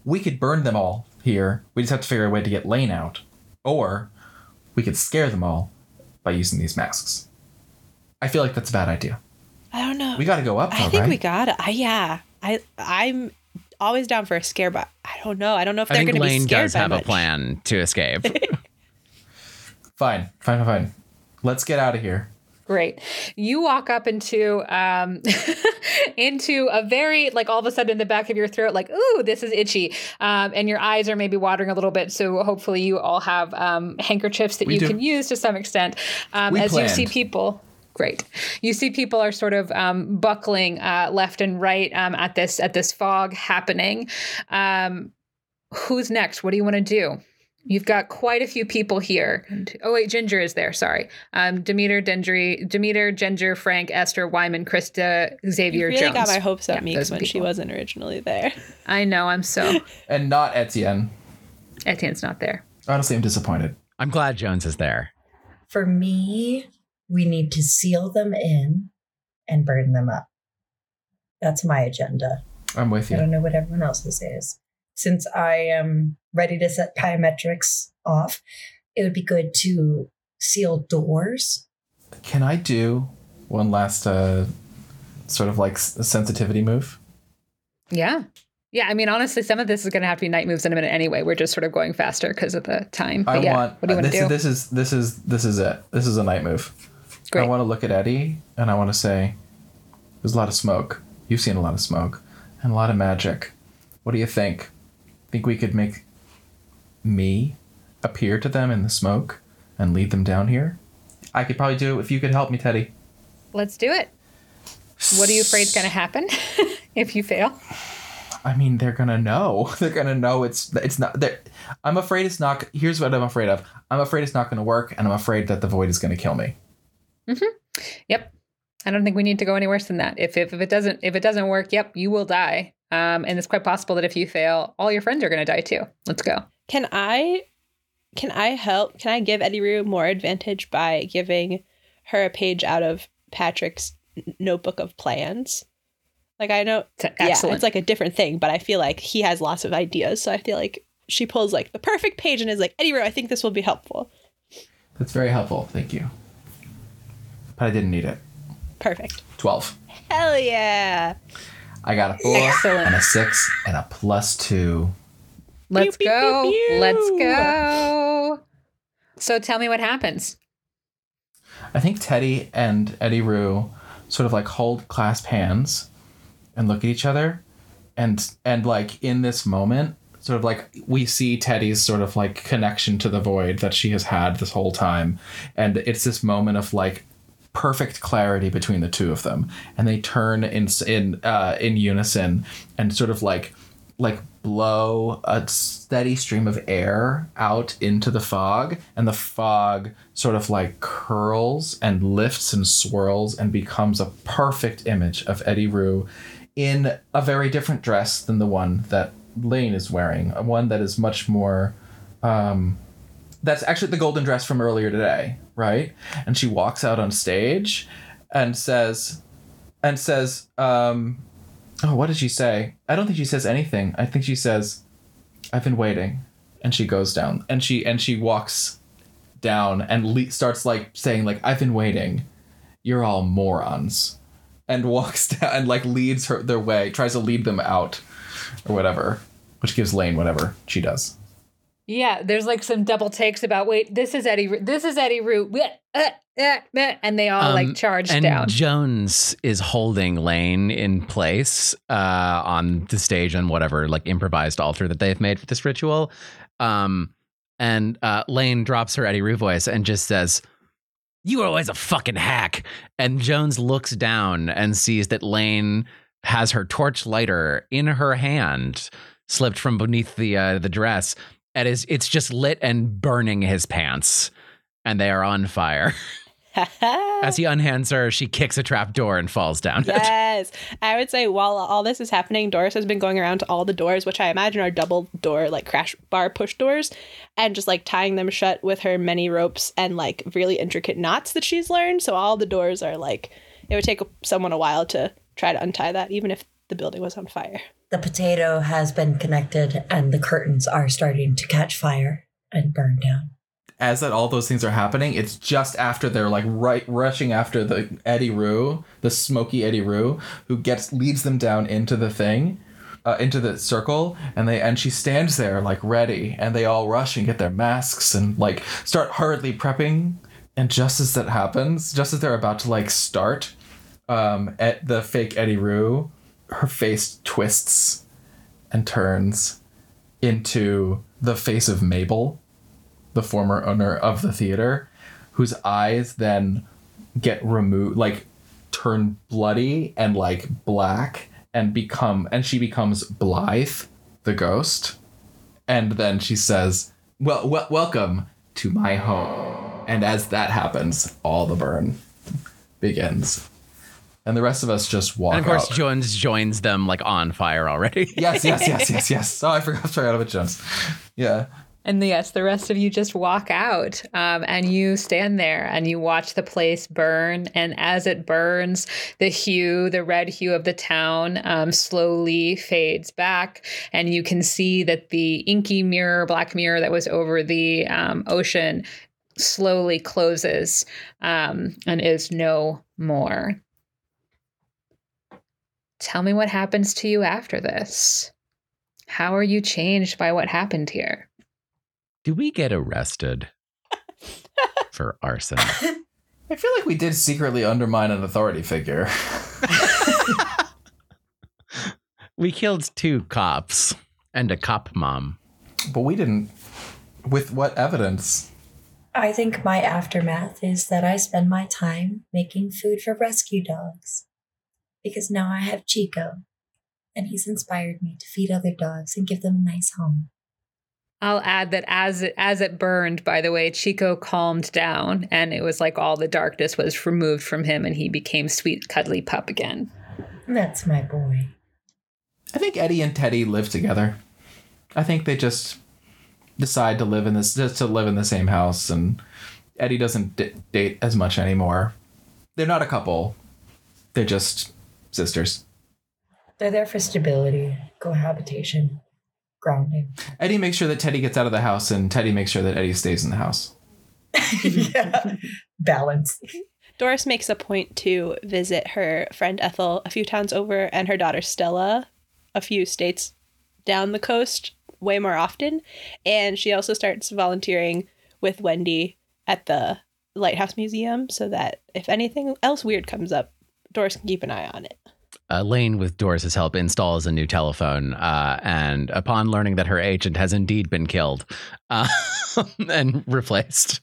We could burn them all here. We just have to figure a way to get Lane out, or we could scare them all by using these masks. I feel like that's a bad idea. I don't know. We got to go up, though, I think right? we got it. I, yeah. I I'm always down for a scare, but I don't know. I don't know if I they're think going to be Lane scared does by have a plan to escape. Fine, fine, fine, fine. Let's get out of here. Great. You walk up into um, into a very like all of a sudden in the back of your throat, like ooh, this is itchy, um, and your eyes are maybe watering a little bit. So hopefully you all have um, handkerchiefs that We you do. can use to some extent. Um, as you see people. Great. You see people are sort of um, buckling uh, left and right um, at this at this fog happening. Um, who's next? What do you want to do? You've got quite a few people here. Oh wait, Ginger is there. Sorry, um, Demeter, Dendry, Demeter, Ginger, Frank, Esther, Wyman, Krista, Xavier, You really Jones. got my hopes up, Yeah, Meeks, those when she wasn't originally there. I know. I'm so. And not Etienne. Etienne's not there. Honestly, I'm disappointed. I'm glad Jones is there. For me, we need to seal them in and burn them up. That's my agenda. I'm with you. I don't know what everyone else's is. Since I am ready to set biometrics off, it would be good to seal doors. Can I do one last uh, sort of like sensitivity move? Yeah. Yeah, I mean, honestly, some of this is going to have to be night moves in a minute anyway. We're just sort of going faster because of the time. But I yeah, want. what do you want to do? This is this is this is it. This is a night move. Great. I want to look at Eddie and I want to say, "There's a lot of smoke. You've seen a lot of smoke, and a lot of magic. What do you think? Think we could make me appear to them in the smoke and lead them down here? I could probably do it if you could help me, Teddy. Let's do it. What are you afraid is going to happen if you fail? I mean, they're gonna know. They're gonna know it's it's not. I'm afraid it's not. Here's what I'm afraid of. I'm afraid it's not gonna work, and I'm afraid that the void is gonna kill me. Mm-hmm. Yep. I don't think we need to go any worse than that. If if, if it doesn't if it doesn't work, yep, you will die. Um, and it's quite possible that if you fail, all your friends are going to die too. Let's go. Can I can I help? Can I give Eddi-Rue more advantage by giving her a page out of Patrick's notebook of plans? Like I know T- yeah, Excellent. it's like a different thing, but I feel like he has lots of ideas. So I feel like she pulls like the perfect page and is like, Eddi-Rue, I think this will be helpful. That's very helpful. Thank you. But I didn't need it. Perfect. Twelve. Hell yeah. I got a four Excellent. and a six and a plus two. Let's Pew, pew, go. pew, pew. Let's go. So tell me what happens. I think Teddy and Eddi-Rue sort of like hold clasp hands and look at each other and and like in this moment sort of like we see Teddy's sort of like connection to the void that she has had this whole time and it's this moment of like perfect clarity between the two of them. And they turn in in uh in unison and sort of like like blow a steady stream of air out into the fog. And the fog sort of like curls and lifts and swirls and becomes a perfect image of Eddi-Rue in a very different dress than the one that Lane is wearing one that is much more um that's actually the golden dress from earlier today right and she walks out on stage and says and says um Oh, what did she say? I don't think she says anything. I think she says, "I've been waiting," and she goes down and she and she walks down and le- starts like saying like, "I've been waiting. You're all morons," and walks down and like leads her their way, tries to lead them out or whatever, which gives Lane whatever she does. Yeah, there's like some double takes about wait, this is Eddie. This is Eddi-Rue, and they all Um, like charge and down. Jones is holding Lane in place uh, on the stage on whatever like improvised altar that they've made for this ritual. Um, and uh, Lane drops her Eddi-Rue voice and just says, "You are always a fucking hack." And Jones looks down and sees that Lane has her torch lighter in her hand, slipped from beneath the uh, the dress, and it's just lit and burning his pants, and they are on fire. As he unhands her, she kicks a trap door and falls down. yes. I would say while all this is happening, Doris has been going around to all the doors, which I imagine are double door, like crash bar push doors, and just like tying them shut with her many ropes and like really intricate knots that she's learned. So all the doors are like, it would take someone a while to try to untie that, even if the building was on fire. The potato has been connected and the curtains are starting to catch fire and burn down. As that all those things are happening, it's just after they're like right rushing after the Eddi-Rue, the smoky Eddi-Rue, who gets leads them down into the thing. uh, into the circle and they and she stands there like ready and they all rush and get their masks and like start hurriedly prepping and just as that happens just as they're about to like start um at the fake Eddi-Rue her face twists and turns into the face of mabel the former owner of the theater whose eyes then get removed like turn bloody and like black and become and she becomes Blythe the ghost. And then she says well, well welcome to my home. And as that happens all the burn begins and the rest of us just walk out. And of course, out. Jones joins them like on fire already. yes yes yes yes yes oh i forgot forgot about jones yeah And yes, the rest of you just walk out um, and you stand there and you watch the place burn. And as it burns, the hue, the red hue of the town um, slowly fades back. And you can see that the inky mirror, black mirror that was over the um, ocean slowly closes um, and is no more. Tell me what happens to you after this. How are you changed by what happened here? Do we get arrested for arson? I feel like we did secretly undermine an authority figure. we killed two cops and a cop mom. but we didn't. With what evidence? I think my aftermath is that I spend my time making food for rescue dogs. Because now I have Chico, and he's inspired me to feed other dogs and give them a nice home. I'll add that as it as it burned, by the way, Chico calmed down and it was like all the darkness was removed from him and he became sweet cuddly pup again. That's my boy. I think Eddie and Teddy live together. I think they just decide to live in this just to live in the same house, and Eddie doesn't d- date as much anymore. They're not a couple. They're just sisters. They're there for stability, cohabitation, grounding. Eddie makes sure that Teddy gets out of the house, and Teddy makes sure that Eddie stays in the house. yeah. Balance. Doris makes a point to visit her friend Ethel a few towns over and her daughter Stella a few states down the coast way more often. And she also starts volunteering with Wendy at the Lighthouse Museum so that if anything else weird comes up, Doris can keep an eye on it. Uh, Lane, with Doris's help, installs a new telephone, uh, and upon learning that her agent has indeed been killed uh, and replaced,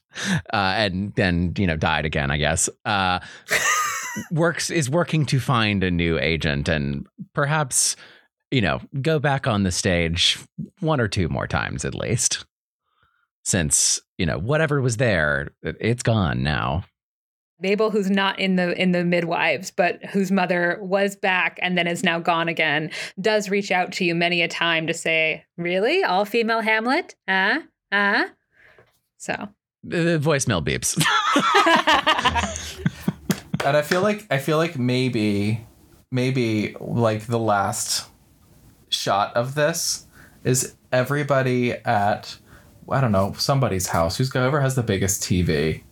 uh, and then you know died again, I guess, uh, works is working to find a new agent and perhaps you know go back on the stage one or two more times at least, since you know whatever was there, it- it's gone now. Mabel, who's not in the in the midwives, but whose mother was back and then is now gone again, does reach out to you many a time to say, "Really, all female Hamlet? Ah, ah." So The the voicemail beeps. And I feel like I feel like maybe maybe like the last shot of this is everybody at I don't know somebody's house who's whoever has the biggest TV.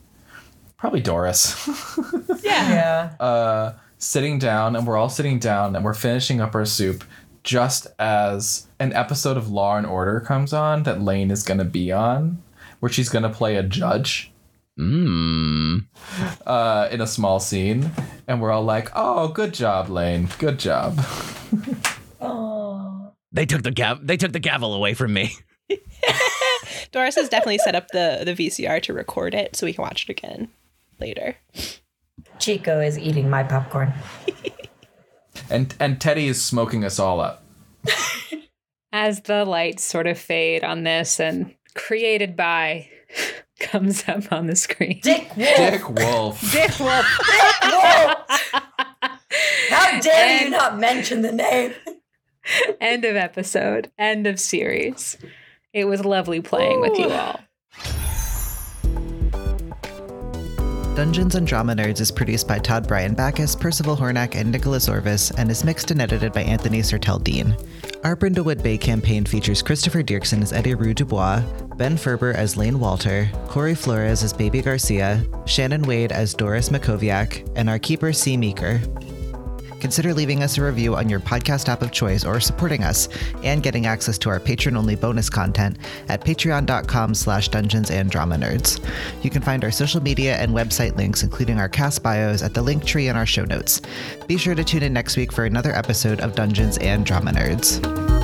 Probably Doris. Yeah. uh, sitting down, and we're all sitting down, and we're finishing up our soup. Just as an episode of Law and Order comes on that Lane is gonna be on, where she's gonna play a judge Mmm. uh, in a small scene, and we're all like, "Oh, good job, Lane. Good job." Oh. They took the gav. They took the gavel away from me. Doris has definitely set up the, the VCR to record it so we can watch it again later. Chico is eating my popcorn. And and Teddy is smoking us all up. as the lights sort of fade on this and created by comes up on the screen. Dick Wolf. Dick Wolf. Dick Wolf. Dick Wolf. How dare you not mention the name? End of episode. End of series. It was lovely playing with you all. Dungeons and Drama Nerds is produced by Todd Brian Backus, Percival Hornak, and Nicholas Orvis, and is mixed and edited by Anthony Sertel Dean. Our Brindlewood Bay campaign features Christopher Diercksen as Eddi-Rue Dubois, Ben Ferber as Lane Walther, Kory Flores as Bebe Garcia, Shannon Wade as Doris Mackowiak, and our keeper C. Meaker. Consider leaving us a review on your podcast app of choice or supporting us and getting access to our patron-only bonus content at patreon.com slash dungeons and drama nerds. You can find our social media and website links, including our cast bios, at the link tree in our show notes. Be sure to tune in next week for another episode of Dungeons and Drama Nerds.